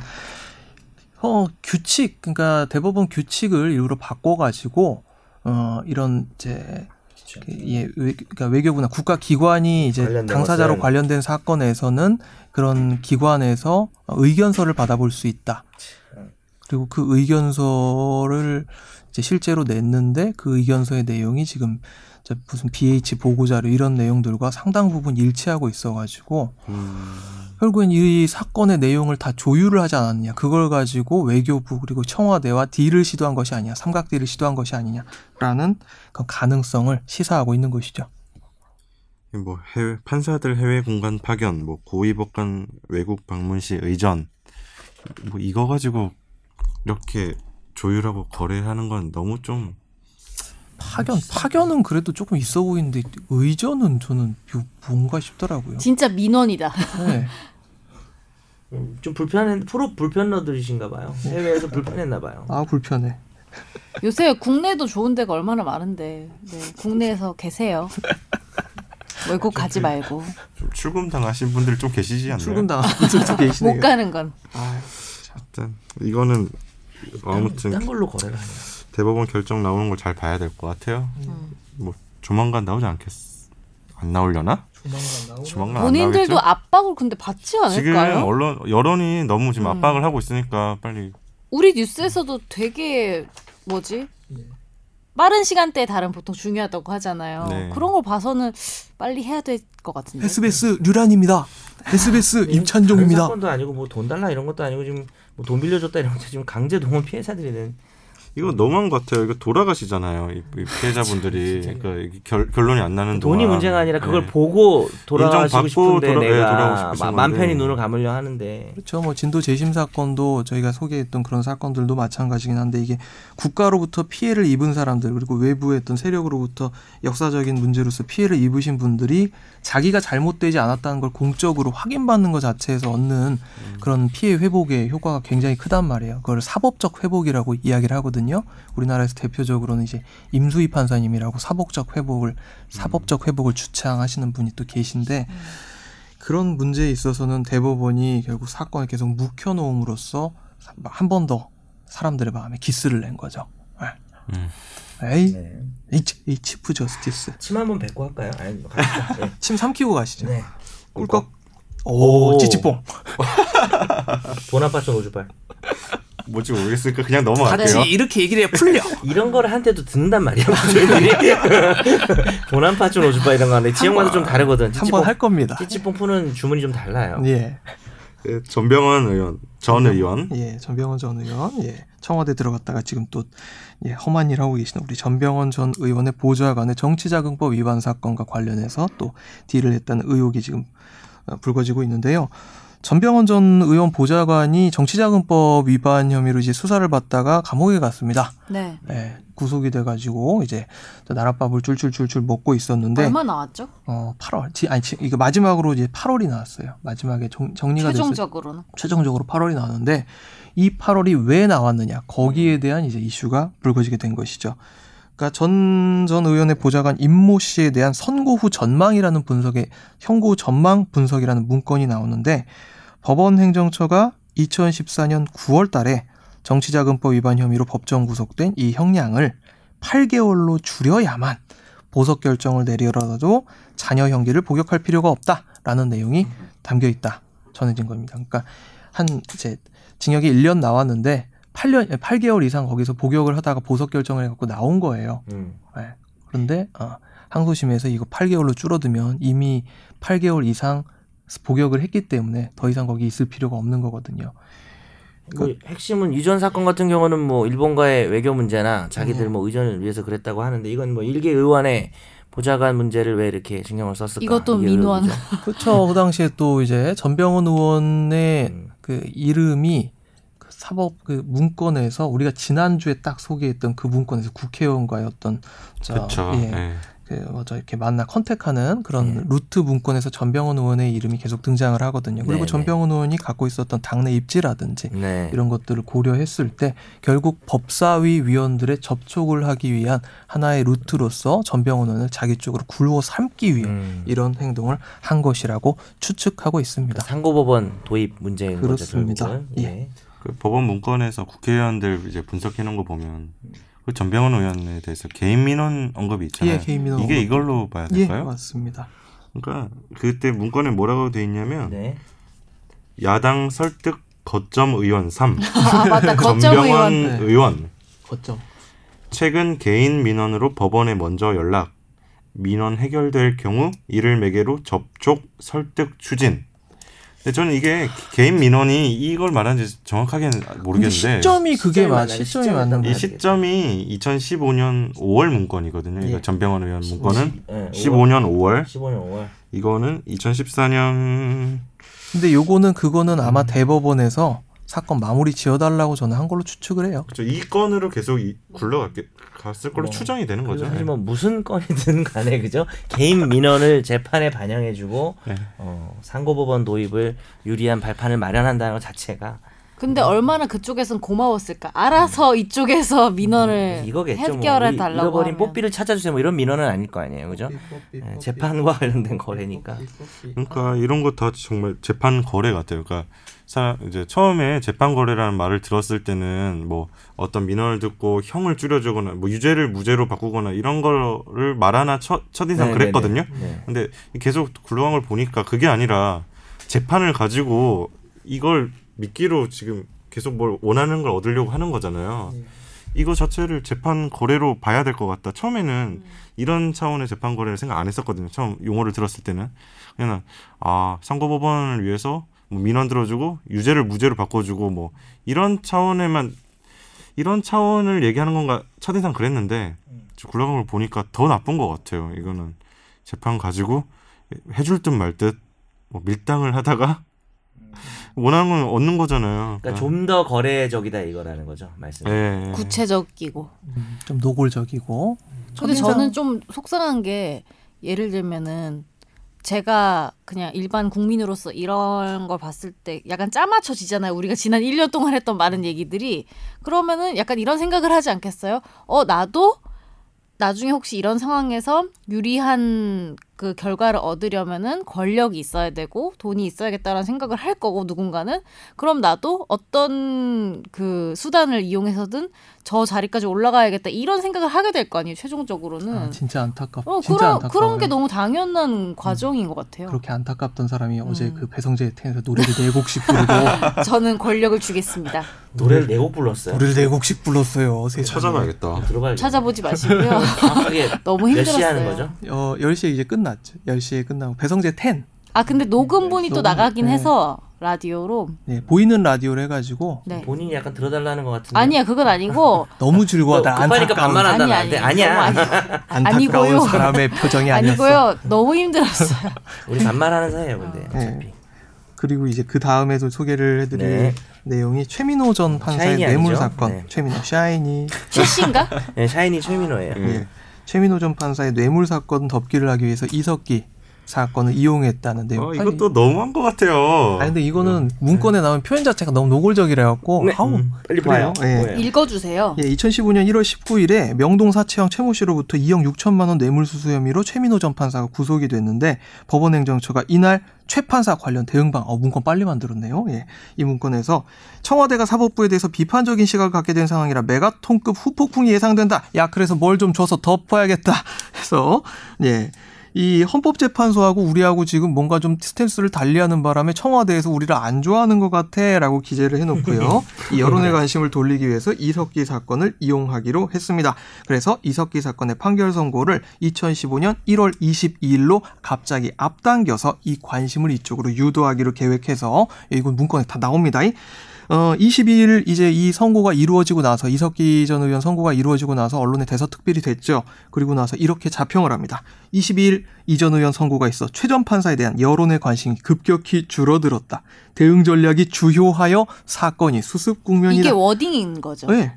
Speaker 2: 어, 규칙, 그러니까 대법원 규칙을 일부러 바꿔가지고 어 이런 이제 그, 예, 외, 그러니까 외교부나 국가 기관이 이제
Speaker 4: 관련된
Speaker 2: 당사자로
Speaker 4: 것은.
Speaker 2: 관련된 사건에서는 그런 기관에서 의견서를 받아볼 수 있다. 그리고 그 의견서를 이제 실제로 냈는데 그 의견서의 내용이 지금 저 무슨 BH 보고자료 이런 내용들과 상당 부분 일치하고 있어가지고
Speaker 1: 음,
Speaker 2: 결국엔 이 사건의 내용을 다 조율을 하지 않았느냐. 그걸 가지고 외교부 그리고 청와대와 딜을 시도한 것이 아니냐. 삼각 딜을 시도한 것이 아니냐라는 그 가능성을 시사하고 있는 것이죠.
Speaker 1: 뭐 해외 판사들 해외 공간 파견, 뭐 고위법관 외국 방문 시 의전, 뭐 이거 가지고 이렇게 조율하고 거래하는 건 너무 좀
Speaker 2: 파견 파견은 그래도 조금 있어 보이는데 의전은 저는 요- 뭔가 싶더라고요.
Speaker 3: 진짜 민원이다.
Speaker 2: 네.
Speaker 4: 음, 좀 불편한 프로 불편러들이신가 봐요. 해외에서 불편했나 봐요.
Speaker 2: 아 불편해.
Speaker 3: 요새 국내도 좋은 데가 얼마나 많은데 네, 국내에서 계세요. 외국 가지 말고
Speaker 1: 좀 출금 당하신 분들 좀 계시지 않나요?
Speaker 2: 출근 당한 분들도 계시네요.
Speaker 3: 못 가는 건
Speaker 1: 일단 이거는 아무튼
Speaker 4: 딴 걸로 거래를 하네요.
Speaker 1: 대법원 결정 나오는 걸 잘 봐야 될 것 같아요. 뭐 조만간 나오지 않겠? 안 나오려나? 조만간 안
Speaker 3: 본인들도
Speaker 1: 나오겠죠?
Speaker 3: 압박을 근데 받지
Speaker 1: 지금
Speaker 3: 않을까요?
Speaker 1: 언론 여론이 너무 지금
Speaker 3: 음.
Speaker 1: 압박을 하고 있으니까 빨리
Speaker 3: 우리 뉴스에서도 되게 뭐지? 빠른 시간대에 다른 보통 중요하다고 하잖아요.
Speaker 1: 네.
Speaker 3: 그런 걸 봐서는 빨리 해야 될 것 같은데.
Speaker 2: SBS 류란입니다. SBS
Speaker 4: 다른
Speaker 2: 임찬종입니다.
Speaker 4: 사건도 아니고 뭐 돈 달라 이런 것도 아니고 지금 뭐 돈 빌려줬다 것도 지금 강제 동원 피해자들이 된
Speaker 1: 이거 너무한 것 같아요. 이거 돌아가시잖아요. 이, 이 피해자분들이 그러니까 결, 결론이 안 나는
Speaker 4: 돈이
Speaker 1: 동안.
Speaker 4: 문제가 아니라 그걸
Speaker 1: 네.
Speaker 4: 보고 돌아가시고
Speaker 1: 인정받고
Speaker 4: 싶은데
Speaker 1: 돌아- 예,
Speaker 4: 내가
Speaker 1: 돌아가고 싶으신
Speaker 4: 마- 맘 편히. 눈을 감으려 하는데
Speaker 2: 그렇죠. 뭐 진도 재심 사건도 저희가 소개했던 그런 사건들도 마찬가지긴 한데 이게 국가로부터 피해를 입은 사람들 그리고 외부의 어떤 세력으로부터 역사적인 문제로서 피해를 입으신 분들이 자기가 잘못되지 않았다는 걸 공적으로 확인받는 것 자체에서 얻는 그런 피해 회복의 효과가 굉장히 크단 말이에요. 그걸 사법적 회복이라고 이야기를 하거든요. 우리나라에서 대표적으로는 이제 임수희 판사님이라고 사법적 회복을 사법적 회복을 주창하시는 분이 또 계신데 그런 문제에 있어서는 대법원이 결국 사건을 계속 묵혀놓음으로써 한 번 더 사람들의 마음에 기스를 낸 거죠. 예.
Speaker 1: 음.
Speaker 2: 에이,
Speaker 4: 네.
Speaker 2: 이, 치- 이 치프 저스티스.
Speaker 4: 침 한 번 뱉고 할까요? 아니 뭐. 네.
Speaker 2: 침 삼키고 가시죠.
Speaker 4: 네.
Speaker 2: 꿀꺽. 오,
Speaker 4: 오.
Speaker 2: 찌찌뽕.
Speaker 4: 보나파촌 오주발
Speaker 1: 뭔지 모르겠으니까 그냥 넘어갈게요.
Speaker 2: 같이 이렇게 얘기를 해야 풀려.
Speaker 4: 이런 거를 한테도 듣는단 말이야. 저희들이 보나파촌 오주발 이런 거 하는데 지역마다 좀 다르거든.
Speaker 2: 한번
Speaker 4: 찌찌뽕
Speaker 2: 할 겁니다.
Speaker 4: 찌찌뽕 푸는 주문이 좀 달라요.
Speaker 2: 예.
Speaker 1: 네, 전병헌 의원, 전 의원.
Speaker 2: 예, 전병헌 전 의원, 예, 청와대 들어갔다가 지금 또 예, 험한 일 하고 계시는 우리 전병헌 전 의원의 보좌관의 정치자금법 위반 사건과 관련해서 또 딜을 했다는 의혹이 지금 어, 불거지고 있는데요. 전병헌 전 의원 보좌관이 정치자금법 위반 혐의로 이제 수사를 받다가 감옥에 갔습니다.
Speaker 3: 네.
Speaker 2: 예, 구속이 돼가지고 이제 나랏밥을 줄줄줄줄 먹고 있었는데
Speaker 3: 얼마 나왔죠?
Speaker 2: 어 8월, 지, 아니 지- 이거 마지막으로 이제 8월이 나왔어요. 마지막에 정, 정리가 됐어요.
Speaker 3: 최종적으로는.
Speaker 2: 최종적으로 8월이 나왔는데 이 8월이 왜 나왔느냐 거기에 대한 이제 이슈가 불거지게 된 것이죠. 그러니까 전 전 의원의 보좌관 임모 씨에 대한 선고 후 전망이라는 분석의 선고 후 전망 분석이라는 문건이 나오는데 법원 행정처가 2014년 9월 달에 정치자금법 위반 혐의로 법정 구속된 이 형량을 8개월로 줄여야만 보석 결정을 내리더라도 자녀 형기를 복역할 필요가 없다라는 내용이 담겨 있다 전해진 겁니다. 그러니까 한 이제 징역이 1년 나왔는데 8년 8개월 이상 거기서 복역을 하다가 보석 결정을 해갖고 나온 거예요.
Speaker 4: 음.
Speaker 2: 예. 그런데 어, 항소심에서 이거 8개월로 줄어들면 이미 8개월 이상 복역을 했기 때문에 더 이상 거기 있을 필요가 없는 거거든요.
Speaker 4: 그 핵심은 이전 사건 같은 경우는 뭐 일본과의 외교 문제나 자기들
Speaker 2: 음.
Speaker 4: 뭐 의전을 위해서 그랬다고 하는데 이건 뭐 일개 의원의 보좌관 문제를 왜 이렇게 신경을 썼을까?
Speaker 3: 이것도 민원.
Speaker 2: 그렇죠. 그 당시에 또 이제 전병헌 의원의
Speaker 4: 음.
Speaker 2: 그 이름이 그 사법 그 문건에서 우리가 지난주에 딱 소개했던 그 문건에서 국회의원과의 어떤 저,
Speaker 1: 그렇죠.
Speaker 2: 예,
Speaker 1: 예.
Speaker 2: 그 뭐죠 이렇게 만나 컨택하는 그런
Speaker 4: 네.
Speaker 2: 루트 문건에서 전병헌 의원의 이름이 계속 등장을 하거든요. 그리고
Speaker 4: 네,
Speaker 2: 전병헌 의원이 갖고 있었던 당내 입지라든지
Speaker 4: 네.
Speaker 2: 이런 것들을 고려했을 때 결국 법사위 위원들의 접촉을 하기 위한 하나의 루트로서 전병헌 의원을 자기 쪽으로 굴러 삼기 위해
Speaker 4: 음.
Speaker 2: 이런 행동을 한 것이라고 추측하고 있습니다.
Speaker 4: 상고법원 도입 문제인
Speaker 2: 그렇습니다.
Speaker 4: 거죠 결국은.
Speaker 2: 예.
Speaker 4: 예.
Speaker 1: 그 법원 문건에서 국회의원들 이제 분석해 놓은 거 보면 그 전병헌 의원에 대해서 개인 민원 언급이 있잖아요.
Speaker 2: 예, 개인 민원
Speaker 1: 이게
Speaker 2: 언급.
Speaker 1: 이걸로 봐야
Speaker 2: 예,
Speaker 1: 될까요?
Speaker 2: 맞습니다.
Speaker 1: 그러니까 그때 문건에 뭐라고 돼 있냐면
Speaker 4: 네.
Speaker 1: 야당 설득 거점 의원 3
Speaker 3: 아 맞다 거점
Speaker 1: 전병헌
Speaker 3: 의원.
Speaker 2: 네.
Speaker 1: 의원
Speaker 2: 거점.
Speaker 1: 최근 개인 민원으로 법원에 먼저 연락 민원 해결될 경우 이를 매개로 접촉 설득 추진. 근데 저는 이게 개인 민원이 이걸 말하는지 정확하게는 모르겠는데
Speaker 2: 시점이 그게
Speaker 4: 시점이
Speaker 2: 맞? 시점이 맞는
Speaker 4: 어떤
Speaker 2: 이거
Speaker 1: 시점이 2015년 5월 문건이거든요. 이거
Speaker 4: 예.
Speaker 1: 전병헌 의원 문건은
Speaker 4: 네,
Speaker 1: 15년 5월,
Speaker 4: 15년 5월.
Speaker 1: 이거는 2014년
Speaker 2: 근데 요거는 그거는 아마 대법원에서 사건 마무리 지어달라고 저는 한 걸로 추측을 해요.
Speaker 1: 그렇죠. 이 건으로 계속 이- 굴러갔 을 걸로
Speaker 4: 뭐,
Speaker 1: 추정이 되는 거죠.
Speaker 4: 사실 뭐 무슨 건이든 간에 그죠? 개인 민원을 재판에 반영해주고
Speaker 1: 네.
Speaker 4: 어, 상고법원 도입을 유리한 발판을 마련한다는 것 자체가
Speaker 3: 근데 얼마나 그쪽에선 고마웠을까. 알아서 이쪽에서 민원을
Speaker 4: 음. 이거겠죠. 뭐.
Speaker 3: 해결해 달라고
Speaker 4: 잃어버린
Speaker 3: 하면.
Speaker 4: 뽀삐를 찾아주세요. 뭐 이런 민원은 아닐 거 아니에요, 그죠? 예, 재판과 관련된 거래니까.
Speaker 1: 그러니까 이런 거 다 정말 재판 거래 같아요. 그러니까 사 이제 처음에 재판 거래라는 말을 들었을 때는 뭐 어떤 민원을 듣고 형을 줄여주거나 뭐 유죄를 무죄로 바꾸거나 이런 거를 말하나 첫 첫인상
Speaker 4: 네,
Speaker 1: 그랬거든요.
Speaker 4: 네, 네.
Speaker 1: 근데 계속 굴러간 걸 보니까 그게 아니라 재판을 가지고 이걸 미끼로 지금 계속 뭘 원하는 걸 얻으려고 하는 거잖아요. 이거 자체를 재판 거래로 봐야 될 것 같다. 처음에는 이런 차원의 재판 거래를 생각 안 했었거든요. 처음 용어를 들었을 때는 그냥 아 선거법원을 위해서 뭐 민원 들어주고 유죄를 무죄로 바꿔주고 뭐 이런 차원에만 이런 차원을 얘기하는 건가 첫인상 그랬는데 굴러간 걸 보니까 더 나쁜 것 같아요. 이거는 재판 가지고 해줄 듯 말듯 뭐 밀당을 하다가 원하는 건 얻는 거잖아요.
Speaker 4: 그러니까 좀더 거래적이다 이거라는 거죠, 말씀.
Speaker 1: 예.
Speaker 3: 구체적이고.
Speaker 2: 음, 좀 노골적이고.
Speaker 3: 근데 저는 좀 속상한 게 예를 들면은 제가 그냥 일반 국민으로서 이런 걸 봤을 때 약간 짜맞춰지잖아요. 우리가 지난 1년 동안 했던 많은 얘기들이 그러면은 약간 이런 생각을 하지 않겠어요? 어, 나도 나중에 혹시 이런 상황에서 유리한 그 결과를 얻으려면은 권력이 있어야 되고 돈이 있어야겠다라는 생각을 할 거고 누군가는 그럼 나도 어떤 그 수단을 이용해서든 저 자리까지 올라가야겠다 이런 생각을 하게 될 거 아니에요 최종적으로는
Speaker 2: 아, 진짜 안타깝.
Speaker 3: 어,
Speaker 2: 진짜
Speaker 3: 그런,
Speaker 2: 안타까워요.
Speaker 3: 그런 게 너무 당연한 과정인 것 같아요.
Speaker 2: 그렇게 안타깝던 사람이 어제
Speaker 3: 음.
Speaker 2: 그 배성재 텐에서 노래를 네 곡씩 부르고
Speaker 3: 저는 권력을 주겠습니다.
Speaker 4: 노래를 네 곡 불렀어요.
Speaker 2: 노래를 네 곡씩 불렀어요.
Speaker 1: 찾아봐야겠다.
Speaker 4: 들어봐야죠.
Speaker 3: 찾아보지 마시고요. 너무
Speaker 4: 몇
Speaker 3: 힘들었어요.
Speaker 4: 시에 하는 거죠?
Speaker 2: 어, 10시에 이제 끝났죠. 10시에 끝나고 배성재 10.
Speaker 3: 아 근데 녹음본이 또
Speaker 2: 녹음,
Speaker 3: 나가긴
Speaker 2: 네.
Speaker 3: 해서 라디오로.
Speaker 2: 네, 보이는 라디오를 해 가지고
Speaker 3: 네.
Speaker 4: 본인이 약간 들어달라는 것 같은데.
Speaker 3: 아니야 그건 아니고
Speaker 2: 너무 즐거워다.
Speaker 4: 뭐 급하니까
Speaker 2: 안타까운
Speaker 4: 반말한다면
Speaker 3: 아니
Speaker 4: 안
Speaker 3: 아니
Speaker 4: 돼. 아니야.
Speaker 2: 안타까운
Speaker 3: 아니고요.
Speaker 2: 사람의 표정이 아니었어.
Speaker 3: 아니고요. 너무 힘들었어요.
Speaker 4: 우리 반말하는 사이예요, 근데
Speaker 2: 네.
Speaker 4: 어차피.
Speaker 2: 그리고 이제 그 다음에도 소개를 해드릴
Speaker 4: 네.
Speaker 2: 내용이 최민호 전 판사의 뇌물? 사건.
Speaker 4: 네.
Speaker 2: 최민호 샤이니.
Speaker 3: 출신가?
Speaker 4: 네, 샤이니 최민호예요.
Speaker 2: 예. 최민호 전 판사의 뇌물 사건 덮기를 하기 위해서 이석기 사건을 이용했다는 내용.
Speaker 1: 어, 이것도 너무한 것 같아요.
Speaker 2: 아니 근데 이거는 문건에 나온 표현 자체가 너무 노골적이라 갖고
Speaker 4: 네.
Speaker 2: 아우
Speaker 4: 음, 빨리. 봐요.
Speaker 2: 예.
Speaker 4: 뭐예요?
Speaker 3: 읽어주세요.
Speaker 2: 예, 2015년 1월 19일에 명동 사채형 최모 씨로부터 2억 6천만 원 뇌물수수 혐의로 최민호 전 판사가 구속이 됐는데 법원행정처가 이날 최 판사 관련 대응방, 어, 문건 빨리 만들었네요. 예, 이 문건에서 청와대가 사법부에 대해서 비판적인 시각을 갖게 된 상황이라 메가톤급 후폭풍이 예상된다. 야, 그래서 뭘 좀 줘서 덮어야겠다. 해서 예. 이 헌법재판소하고 우리하고 지금 뭔가 좀 스탠스를 달리하는 바람에 청와대에서 우리를 안 좋아하는 것 같아라고 기재를 해놓고요. 이 여론의 관심을 돌리기 위해서 이석기 사건을 이용하기로 했습니다. 그래서 이석기 사건의 판결 선고를 2015년 1월 22일로 갑자기 앞당겨서 이 관심을 이쪽으로 유도하기로 계획해서 이건 문건에 다 나옵니다. 어, 22일 이제 이 선고가 이루어지고 나서 이석기 전 의원 선고가 이루어지고 나서 언론에 대서특필이 됐죠. 그리고 나서 이렇게 자평을 합니다. 22일 이 전 의원 선고가 있어 최전 판사에 대한 여론의 관심이 급격히 줄어들었다. 대응 전략이 주효하여 사건이 수습 국면이다.
Speaker 3: 이게 워딩인 거죠.
Speaker 2: 네.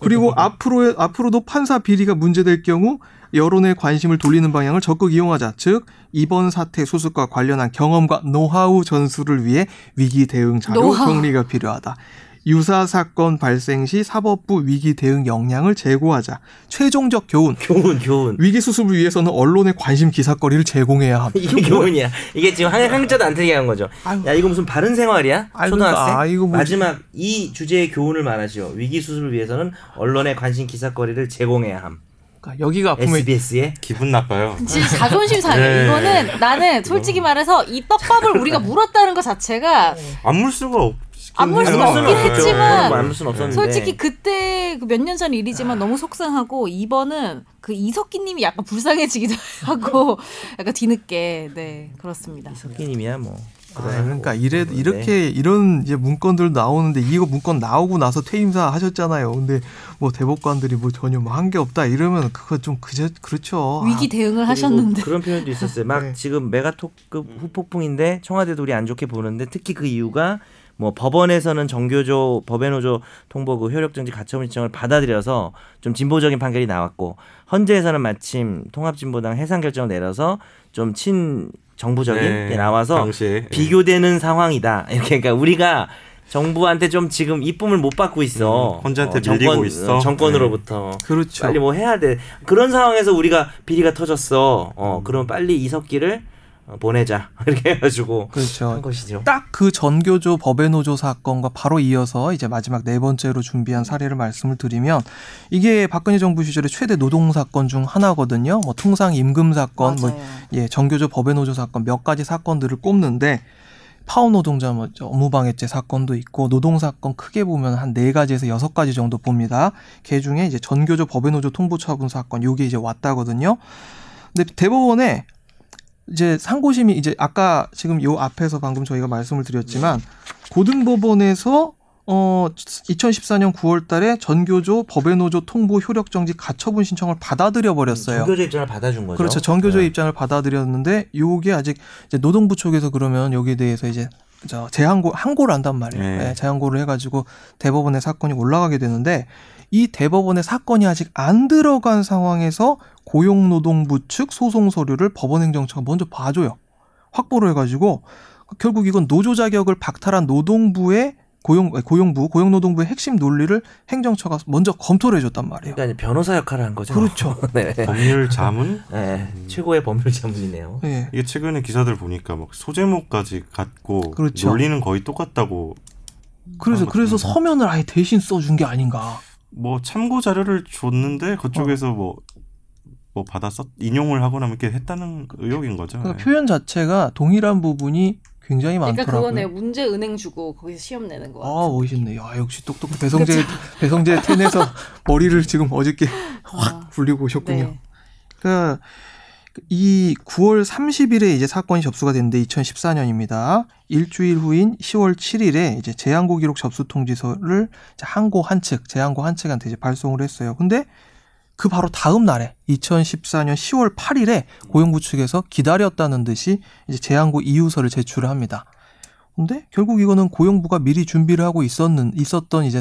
Speaker 2: 그리고 앞으로 앞으로도 판사 비리가 문제될 경우 여론의 관심을 돌리는 방향을 적극 이용하자. 즉 이번 사태 수습과 관련한 경험과 노하우 전수를 위해 위기 대응 자료
Speaker 3: 노하우.
Speaker 2: 정리가 필요하다. 유사 사건 발생 시 사법부 위기 대응 역량을 제고하자. 최종적 교훈.
Speaker 4: 교훈 교훈.
Speaker 2: 위기 수습을 위해서는 언론의 관심 기사거리를 제공해야 합니다.
Speaker 4: 이게 교훈이야. 이게 지금 한 한자도 안 틀리게 한 거죠.
Speaker 2: 아유.
Speaker 4: 야 이거 무슨 바른 생활이야?
Speaker 2: 아유,
Speaker 4: 초등학생?
Speaker 2: 아, 이거?
Speaker 4: 마지막 이 주제의 교훈을 말하시오. 위기 수습을 위해서는 언론의 관심 기사거리를 제공해야 함.
Speaker 2: 그러니까 여기가 아프면
Speaker 4: SBS에
Speaker 1: 기분 나빠요.
Speaker 3: 진짜 자존심 상해.
Speaker 1: 네.
Speaker 3: 이거는 나는 솔직히 말해서 이 떡밥을 우리가 물었다는 것 자체가
Speaker 1: 안 물 수가 없.
Speaker 3: 안물 수가. 없긴
Speaker 1: 네.
Speaker 3: 했지만. 솔직히 그때 몇년 전 일이지만 너무 속상하고 이번은 그 이석기님이 약간 불쌍해지기도 하고 약간 뒤늦게 네 그렇습니다.
Speaker 4: 석기님이야 뭐.
Speaker 2: 아, 그러니까
Speaker 4: 네.
Speaker 2: 이래 이렇게 이런 이제 문건들 나오는데 이거 문건 나오고 나서 퇴임사 하셨잖아요. 근데 뭐 대법관들이 뭐 전혀 뭐 한 게 없다 이러면 그거 좀 그저 그렇죠.
Speaker 3: 위기 대응을 하셨는데
Speaker 4: 그런 표현도 있었어요. 막
Speaker 2: 네.
Speaker 4: 지금 메가톡급 후폭풍인데 청와대도 우리 안 좋게 보는데 특히 그 이유가 뭐 법원에서는 정교조 법외노조 통보 그 효력정지 가처분 신청을 받아들여서 좀 진보적인 판결이 나왔고 헌재에서는 마침 통합진보당 해산 결정을 내려서 좀 친 정부적인
Speaker 1: 네,
Speaker 4: 게 나와서
Speaker 1: 당시에
Speaker 4: 비교되는 상황이다. 이렇게 그러니까 우리가 정부한테 좀 지금 이쁨을 못 받고 있어.
Speaker 1: 음, 헌재한테 밀리고 있어.
Speaker 4: 어, 정권으로부터.
Speaker 2: 그렇죠.
Speaker 4: 빨리 뭐 해야 돼. 그런 상황에서 우리가 비리가 터졌어. 어, 그럼 빨리 이석기를 어, 보내자. 이렇게 해가지고 한
Speaker 2: 그렇죠.
Speaker 4: 것이죠.
Speaker 2: 딱 그 전교조 법외노조 사건과 바로 이어서 이제 마지막 네 번째로 준비한 사례를 말씀을 드리면 이게 박근혜 정부 시절의 최대 노동 사건 중 하나거든요. 뭐 통상 임금 사건, 뭐
Speaker 3: 맞아요.
Speaker 2: 예, 정교조 법외노조 사건 몇 가지 사건들을 꼽는데 파업 노동자 뭐 업무방해죄 사건도 있고 노동 사건 크게 보면 한 네 가지에서 여섯 가지 정도 봅니다. 그 중에 이제 전교조 법외노조 통보 처분 사건 요게 이제 왔다거든요. 근데 대법원에 이제 상고심이 이제 아까 지금 요 앞에서 방금 저희가 말씀을 드렸지만 고등법원에서 어 2014년 9월 달에 전교조 법외노조 통보 효력 정지 가처분 신청을 받아들여 버렸어요.
Speaker 4: 정교조 입장을 받아준 거죠.
Speaker 2: 그렇죠. 정교조의
Speaker 4: 네.
Speaker 2: 입장을 받아들였는데 요게 아직 이제 노동부 쪽에서 그러면 여기에 대해서 이제 저 재항고 항고를 한단 말이에요.
Speaker 1: 네.
Speaker 2: 네, 재항고를 해 가지고 대법원에 사건이 올라가게 되는데 이 대법원에 사건이 아직 안 들어간 상황에서 고용노동부 측 소송 서류를 법원행정처가 먼저 봐줘요. 확보를 해가지고 결국 이건 노조 자격을 박탈한 노동부의 고용 고용부 고용노동부의 핵심 논리를 행정처가 먼저 검토를 해줬단 말이에요.
Speaker 4: 그러니까 변호사 역할을 한 거죠.
Speaker 2: 그렇죠.
Speaker 4: 네.
Speaker 1: 법률 자문
Speaker 4: 네. 최고의 법률 자문이네요.
Speaker 2: 예.
Speaker 1: 이게 최근에 기사들 보니까 막 소제목까지 같고
Speaker 2: 그렇죠.
Speaker 1: 논리는 거의 똑같다고
Speaker 2: 그래서
Speaker 1: 아,
Speaker 2: 그래서. 서면을 아예 대신 써준 게 아닌가.
Speaker 1: 뭐 참고 자료를 줬는데 그쪽에서 뭐뭐 받아 써 인용을 하거나 뭐 이렇게 했다는 의혹인 거죠.
Speaker 2: 그러니까 표현 자체가 동일한 부분이 굉장히
Speaker 3: 그러니까
Speaker 2: 많더라고요.
Speaker 3: 그거네 문제 은행 주고 거기서 시험 내는 거.
Speaker 2: 아 멋있네. 야 역시 똑똑 배성재 배성재 텐에서 머리를 지금 어저께 확 굴리고 오셨군요.
Speaker 3: 네.
Speaker 2: 그러니까 이 9월 30일에 이제 사건이 접수가 됐는데 2014년입니다. 일주일 후인 10월 7일에 이제 재항고 기록 접수 통지서를 항고 한 측, 재항고 한 측한테 이제 발송을 했어요. 근데 그 바로 다음 날에 2014년 10월 8일에 고용부 측에서 기다렸다는 듯이 이제 재항고 이유서를 제출을 합니다. 근데 결국 이거는 고용부가 미리 준비를 하고 있었는 있었던 이제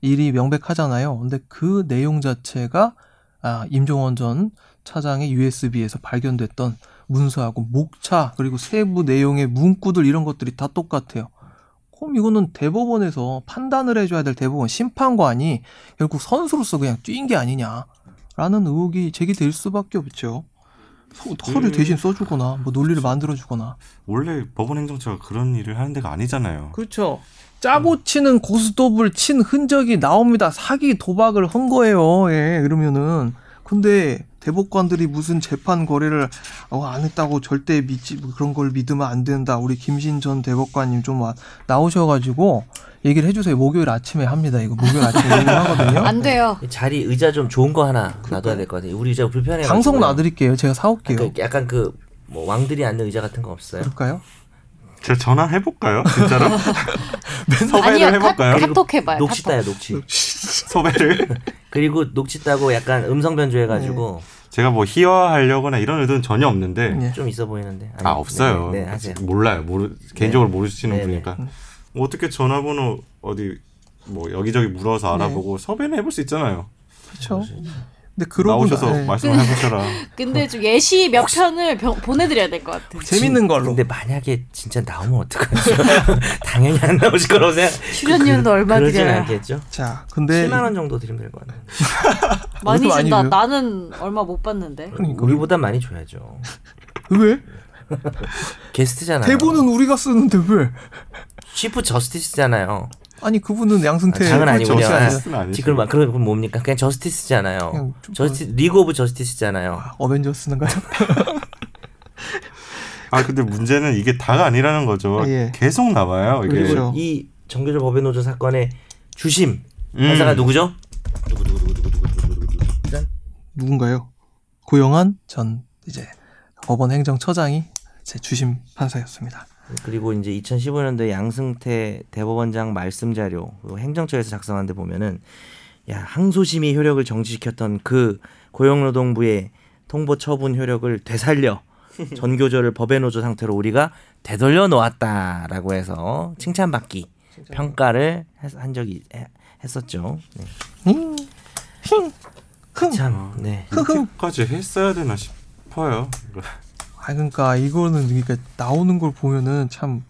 Speaker 2: 일이 명백하잖아요. 근데 그 내용 자체가 아, 임종원 전 차장의 USB에서 발견됐던 문서하고 목차 그리고 세부 내용의 문구들 이런 것들이 다 똑같아요. 그럼 이거는 대법원에서 판단을 해줘야 될 대법원 심판관이 결국 선수로서 그냥 뛴 게 아니냐라는 의혹이 제기될 수밖에 없죠. 서- 서류
Speaker 1: 음.
Speaker 2: 대신 써주거나 뭐 논리를 만들어주거나.
Speaker 1: 원래 법원 행정처가 그런 일을 하는 데가 아니잖아요.
Speaker 2: 그렇죠. 짜고 치는 고스톱을 친 흔적이 나옵니다. 사기 도박을 한 거예요. 예, 그러면은. 근데 대법관들이 무슨 재판 거래를 어, 안 했다고 절대 믿지 그런 걸 믿으면 안 된다. 우리 김신 전 대법관님 좀 와- 나오셔가지고 얘기를 해주세요. 목요일 아침에 합니다. 이거 목요일 아침에 얘기를 하거든요.
Speaker 3: 안 돼요.
Speaker 4: 자리 의자 좀 좋은 거 하나 놔둬야 될 것 같아요. 우리 의자 불편해.
Speaker 2: 방송 놔드릴게요. 제가 사올게요.
Speaker 4: 그 약간 그 뭐 왕들이 앉는 의자 같은 거 없어요?
Speaker 2: 그럴까요?
Speaker 1: 제가 전화 해볼까요? 진짜로? 섭외를
Speaker 3: 아니요
Speaker 1: 해볼까요?
Speaker 3: 카, 카톡 해봐요.
Speaker 4: 녹취. 따요 녹취.
Speaker 1: 섭외를
Speaker 4: 그리고 녹취 따고 약간 음성 변조해가지고
Speaker 1: 제가 뭐 희화하려거나 이런 의도는 전혀 없는데
Speaker 2: 예.
Speaker 4: 좀 있어 보이는데. 아니,
Speaker 1: 아 없어요.
Speaker 4: 네, 네, 하세요.
Speaker 1: 몰라요. 모르 개인적으로 모르시는
Speaker 4: 네,
Speaker 1: 분이니까 뭐 어떻게 전화번호 어디 뭐 여기저기 물어서 알아보고 섭외는 해볼 수 있잖아요.
Speaker 2: 그렇죠. 근데 그러고
Speaker 1: 나오셔서. 말씀을 해보셔라.
Speaker 3: 근데 좀 예시 몇 편을 병- 보내드려야 될 것 같아.
Speaker 2: 재밌는 걸로.
Speaker 4: 근데 만약에 진짜 나오면 어떡하죠? 당연히 안 나오실 거라고 생각.
Speaker 3: 출연료는 얼마
Speaker 4: 그러진
Speaker 3: 드려야?
Speaker 4: 않겠죠.
Speaker 2: 자, 근데
Speaker 4: 7만 원 정도 드리면 될것 같아요.
Speaker 3: 많이 준다. 나는 얼마 못 받는데.
Speaker 2: 그러니까
Speaker 4: 우리보단 많이 줘야죠.
Speaker 2: 왜?
Speaker 4: 게스트잖아요.
Speaker 2: 대본은 우리가 쓰는데 왜?
Speaker 4: chief justice잖아요.
Speaker 2: 아니 그분은 양승태
Speaker 4: 아, 장은 아니군요.
Speaker 2: 아니야?
Speaker 1: justice는 아니죠.
Speaker 4: 지금 막 그럼 뭡니까? 그냥 justice잖아요.
Speaker 2: 그냥 좀
Speaker 4: justi league of justice잖아요.
Speaker 2: 어벤져스인가요?
Speaker 1: 아 근데 문제는 이게 다가 아니라는 거죠.
Speaker 2: 예.
Speaker 1: 계속 나와요. 이게
Speaker 2: 그렇죠.
Speaker 4: 그리고 이 전교조 법외 노조 사건의 주심
Speaker 1: 음.
Speaker 4: 판사가 누구죠? 누구 누구 누구 누구 누구 누구 누구 누구 짠.
Speaker 2: 누군가요? 고영한 전 이제 법원 행정처장이 제 주심 판사였습니다.
Speaker 4: 그리고 이제 2015년도에 양승태 대법원장 말씀 자료 행정처에서 작성한 데 보면은 야 항소심의 효력을 정지시켰던 그 고용노동부의 통보 처분 효력을 되살려 전교조를 법의 노조 상태로 우리가 되돌려 놓았다라고 해서 칭찬받기 평가를 했- 한 적이 해- 했었죠. 네.
Speaker 2: 흥.
Speaker 4: 참, 네.
Speaker 1: 이렇게까지 했어야 되나 싶어요.
Speaker 2: 아 그러니까 이거는 그러니까 나오는 걸 보면은 참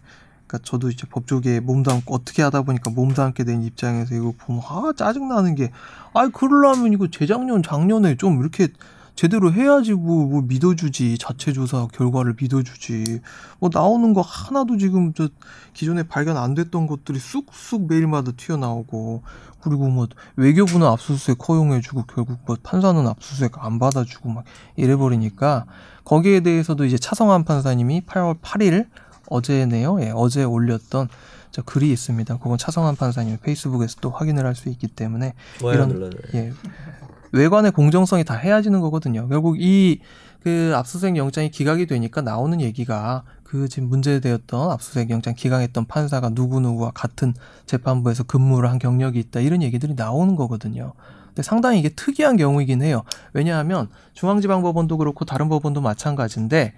Speaker 2: 그러니까 저도 이제 법조계 몸담고 어떻게 하다 보니까 몸담게 된 입장에서 이거 보면 아 짜증 나는 게. 아이 그러려면 이거 재작년 작년에 좀 이렇게 제대로 해야지 뭐, 뭐 믿어주지 자체 조사 결과를 믿어주지 뭐 나오는 거 하나도 지금 저 기존에 발견 안 됐던 것들이 쑥쑥 매일마다 튀어나오고 그리고 뭐 외교부는 압수수색 허용해주고 결국 뭐 판사는 압수수색 안 받아주고 막 이래버리니까 거기에 대해서도 이제 차성환 판사님이 8월 8일 어제네요. 예, 어제 올렸던 저 글이 있습니다. 그건 차성환 판사님 페이스북에서 또 확인을 할 수 있기 때문에 이런-
Speaker 4: 눌러줘요.
Speaker 2: 예. 외관의 공정성이 다 헤아지는 거거든요. 결국 이 그 압수수색 영장이 기각이 되니까 나오는 얘기가 그 지금 문제되었던 압수수색 영장 기각했던 판사가 누구누구와 같은 재판부에서 근무를 한 경력이 있다 이런 얘기들이 나오는 거거든요. 근데 상당히 이게 특이한 경우이긴 해요. 왜냐하면 중앙지방법원도 그렇고 다른 법원도 마찬가지인데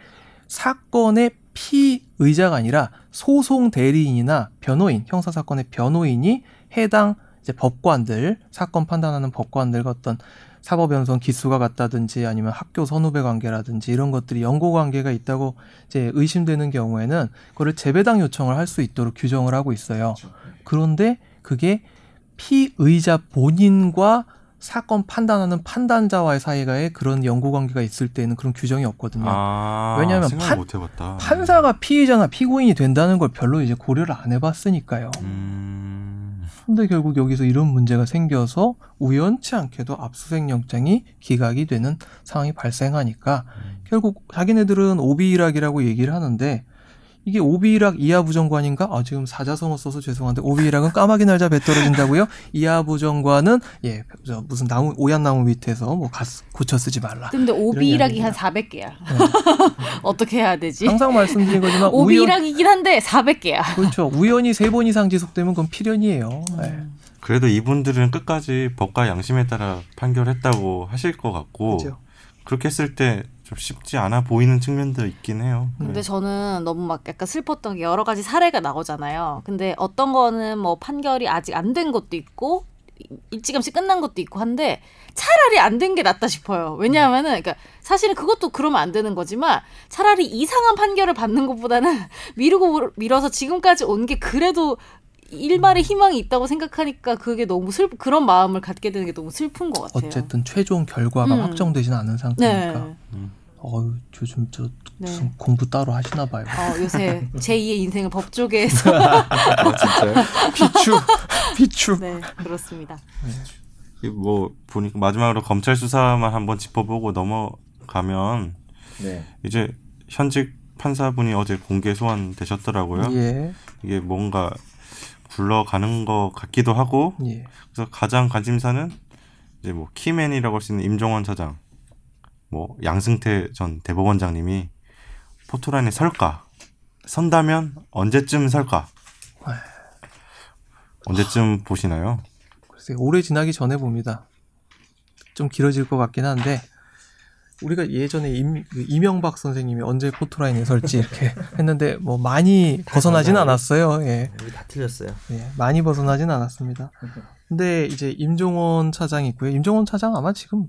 Speaker 2: 사건의 피의자가 아니라 소송 대리인이나 변호인, 형사 사건의 변호인이 해당 이제 법관들, 사건 판단하는 법관들과 어떤 사법연수원 기수가 같다든지 아니면 학교 선후배 관계라든지 이런 것들이 연고 관계가 있다고 이제 의심되는 경우에는 그거를 재배당 요청을 할 수 있도록 규정을 하고 있어요. 그런데 그게 피의자 본인과 사건 판단하는 판단자와의 사이가에 그런 연고 관계가 있을 때는 그런 규정이 없거든요.
Speaker 1: 아,
Speaker 2: 왜냐하면 판-
Speaker 1: 못 해봤다.
Speaker 2: 판사가 피의자나 피고인이 된다는 걸 별로 이제 고려를 안 해봤으니까요.
Speaker 1: 음,
Speaker 2: 근데 결국 여기서 이런 문제가 생겨서 우연치 않게도 압수수색 영장이 기각이 되는 상황이 발생하니까 결국 자기네들은 오비일학이라고 얘기를 하는데 이게 오비일학 이하부정관인가? 아 지금 사자성어 써서 죄송한데 오비일학은 까마귀 날자 배 떨어진다고요? 이하부정관은 예, 저 무슨 나무 오얏 나무 밑에서 뭐 가스 고쳐 쓰지 말라.
Speaker 3: 근데
Speaker 2: 이야기입니다.
Speaker 3: 한 400개야. 어떻게 해야 되지?
Speaker 2: 항상 말씀드린 거지만 우연
Speaker 3: 오비일학이긴 한데 400개야.
Speaker 2: 그렇죠. 우연히 세 번 이상 지속되면 그건 필연이에요. 네.
Speaker 1: 그래도 이분들은 끝까지 법과 양심에 따라 판결했다고 하실 것 같고
Speaker 2: 그죠.
Speaker 1: 그렇게 했을 때 좀 쉽지 않아 보이는 측면도 있긴 해요.
Speaker 3: 근데
Speaker 1: 네.
Speaker 3: 저는 너무 막 약간 슬펐던 게 여러 가지 사례가 나오잖아요. 근데 어떤 거는 뭐 판결이 아직 안 된 것도 있고 일찌감치 끝난 것도 있고 한데 차라리 안 된 게 낫다 싶어요. 왜냐하면은 그러니까 사실은 그것도 그러면 안 되는 거지만 차라리 이상한 판결을 받는 것보다는 미루고 미뤄서 지금까지 온 게 그래도 일말의 희망이 있다고 생각하니까 그게 너무 슬 그런 마음을 갖게 되는 게 너무 슬픈 것 같아요.
Speaker 2: 어쨌든 최종 결과가
Speaker 3: 음.
Speaker 2: 확정되지는 않은 상태니까.
Speaker 3: 네.
Speaker 2: 어유 요즘 저
Speaker 3: 네.
Speaker 2: 무슨 공부 따로 하시나 봐요.
Speaker 3: 어, 요새 제2의 인생을 법조계에서
Speaker 1: 아, 진짜요?
Speaker 2: 비추 비추.
Speaker 3: 네 그렇습니다.
Speaker 1: 이뭐 보니까 마지막으로 검찰 수사만 한번 짚어보고 넘어가면
Speaker 4: 네.
Speaker 1: 이제 현직 판사분이 어제 공개 소환 되셨더라고요.
Speaker 2: 예.
Speaker 1: 이게 뭔가 굴러가는 것 같기도 하고
Speaker 2: 예.
Speaker 1: 그래서 가장 관심사는 이제 뭐 키맨이라고 할 수 있는 임종원 차장, 뭐 양승태 전 대법원장님이 포토라인에 설까? 선다면 언제쯤 설까? 언제쯤 보시나요?
Speaker 2: 글쎄 오래 지나기 전에 봅니다. 좀 길어질 것 같긴 한데 우리가 예전에 임, 그 이명박 선생님이 언제 포토라인에 설지 이렇게 했는데 뭐 많이 벗어나진. 않았어요. 예.
Speaker 4: 우리 다 틀렸어요.
Speaker 2: 예, 많이 벗어나진 않았습니다. 근데 이제 임종원 차장이 있고요. 임종원 차장 아마 지금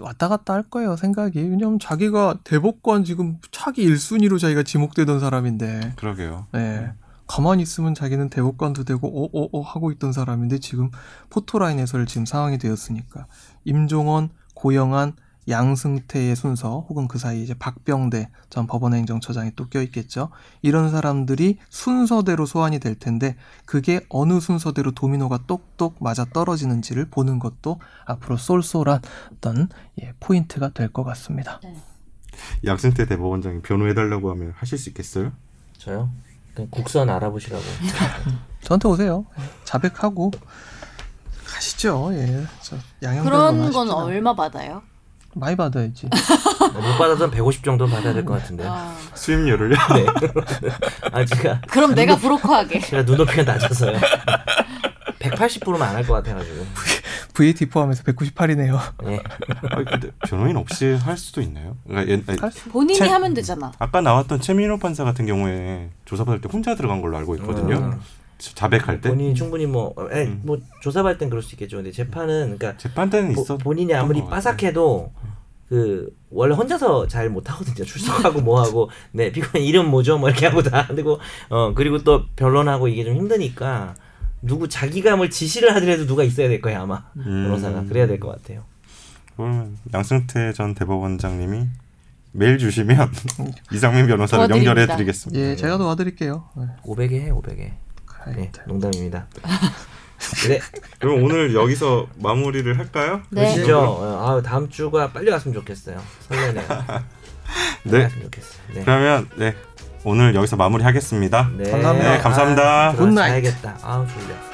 Speaker 2: 왔다 갔다 할 거예요 생각이 왜냐면 자기가 대법관 지금 차기 1순위로 자기가 지목되던 사람인데
Speaker 1: 그러게요.
Speaker 2: 네. 가만히 있으면 자기는 대법관도 되고 어어어 하고 있던 사람인데 지금 포토라인에서 지금 상황이 되었으니까 임종원, 고영한, 양승태의 순서 혹은 그 사이 이제 박병대 전 법원행정처장이 또 껴있겠죠. 이런 사람들이 순서대로 소환이 될 텐데 그게 어느 순서대로 도미노가 똑똑 맞아 떨어지는지를 보는 것도 앞으로 쏠쏠한 어떤 예, 포인트가 될 것 같습니다.
Speaker 1: 양승태 대법원장이 변호해달라고 하면 하실 수 있겠어요?
Speaker 4: 저요? 그냥 국선 알아보시라고.
Speaker 2: 저한테 오세요. 예, 자백하고 가시죠. 예, 저 양형
Speaker 3: 그런 건 얼마 받아요?
Speaker 2: 많이 받아야지.
Speaker 4: 못 받아도 150 정도 받아야 될 것 같은데.
Speaker 3: 아,
Speaker 1: 수임료를요?
Speaker 4: 네. 아 제가
Speaker 3: 그럼 내가 브로커하게.
Speaker 4: 제가 눈높이가 낮아서요. 180%만 안할 것 같아가지고.
Speaker 2: VAT 포함해서 198이네요.
Speaker 4: 예.
Speaker 1: 아니, 근데 변호인 없이 할 수도 있나요? 그러니까 옛- 아니,
Speaker 3: 본인이
Speaker 1: 채-
Speaker 3: 하면 되잖아.
Speaker 1: 아까 나왔던 최민호 판사 같은 경우에 조사받을 때 혼자 들어간 걸로 알고 있거든요.
Speaker 4: 음.
Speaker 1: 자백할 때
Speaker 4: 본인이 충분히 뭐, 에,
Speaker 1: 음.
Speaker 4: 뭐 조사받을 땐 그럴 수 있겠죠. 근데 재판은 그러니까
Speaker 1: 재판 때는
Speaker 4: 보-
Speaker 1: 있어.
Speaker 4: 본인이 아무리. 빠삭해도 그 원래 혼자서 잘 못하거든요. 출석하고 뭐하고 네 피고인 이름 뭐죠? 뭐 이렇게 하고 다 되고 어 그리고 또 변론하고 이게 좀 힘드니까 누구 자기가 뭘 지시를 하더라도 누가 있어야 될 거예요 아마
Speaker 1: 음.
Speaker 4: 변호사가 그래야 될 것 같아요.
Speaker 1: 그러면 양승태 전 대법원장님이 메일 주시면 이상민 변호사를. 연결해 드리겠습니다.
Speaker 2: 예, 제가 도와드릴게요. 네,
Speaker 4: 500에 해 500에. 네. 농담입니다. 네
Speaker 1: 그럼 오늘 여기서 마무리를 할까요?
Speaker 3: 네.
Speaker 4: 어, 아 다음 주가 빨리 왔으면 좋겠어요. 설레네요.
Speaker 1: 네.
Speaker 4: 좋겠어요. 네.
Speaker 1: 그러면 네 오늘 여기서 마무리하겠습니다.
Speaker 4: 네.
Speaker 2: 감사합니다.
Speaker 1: 네, 감사합니다.
Speaker 4: 아,
Speaker 2: Good night.
Speaker 4: 자야겠다. 아우 졸려.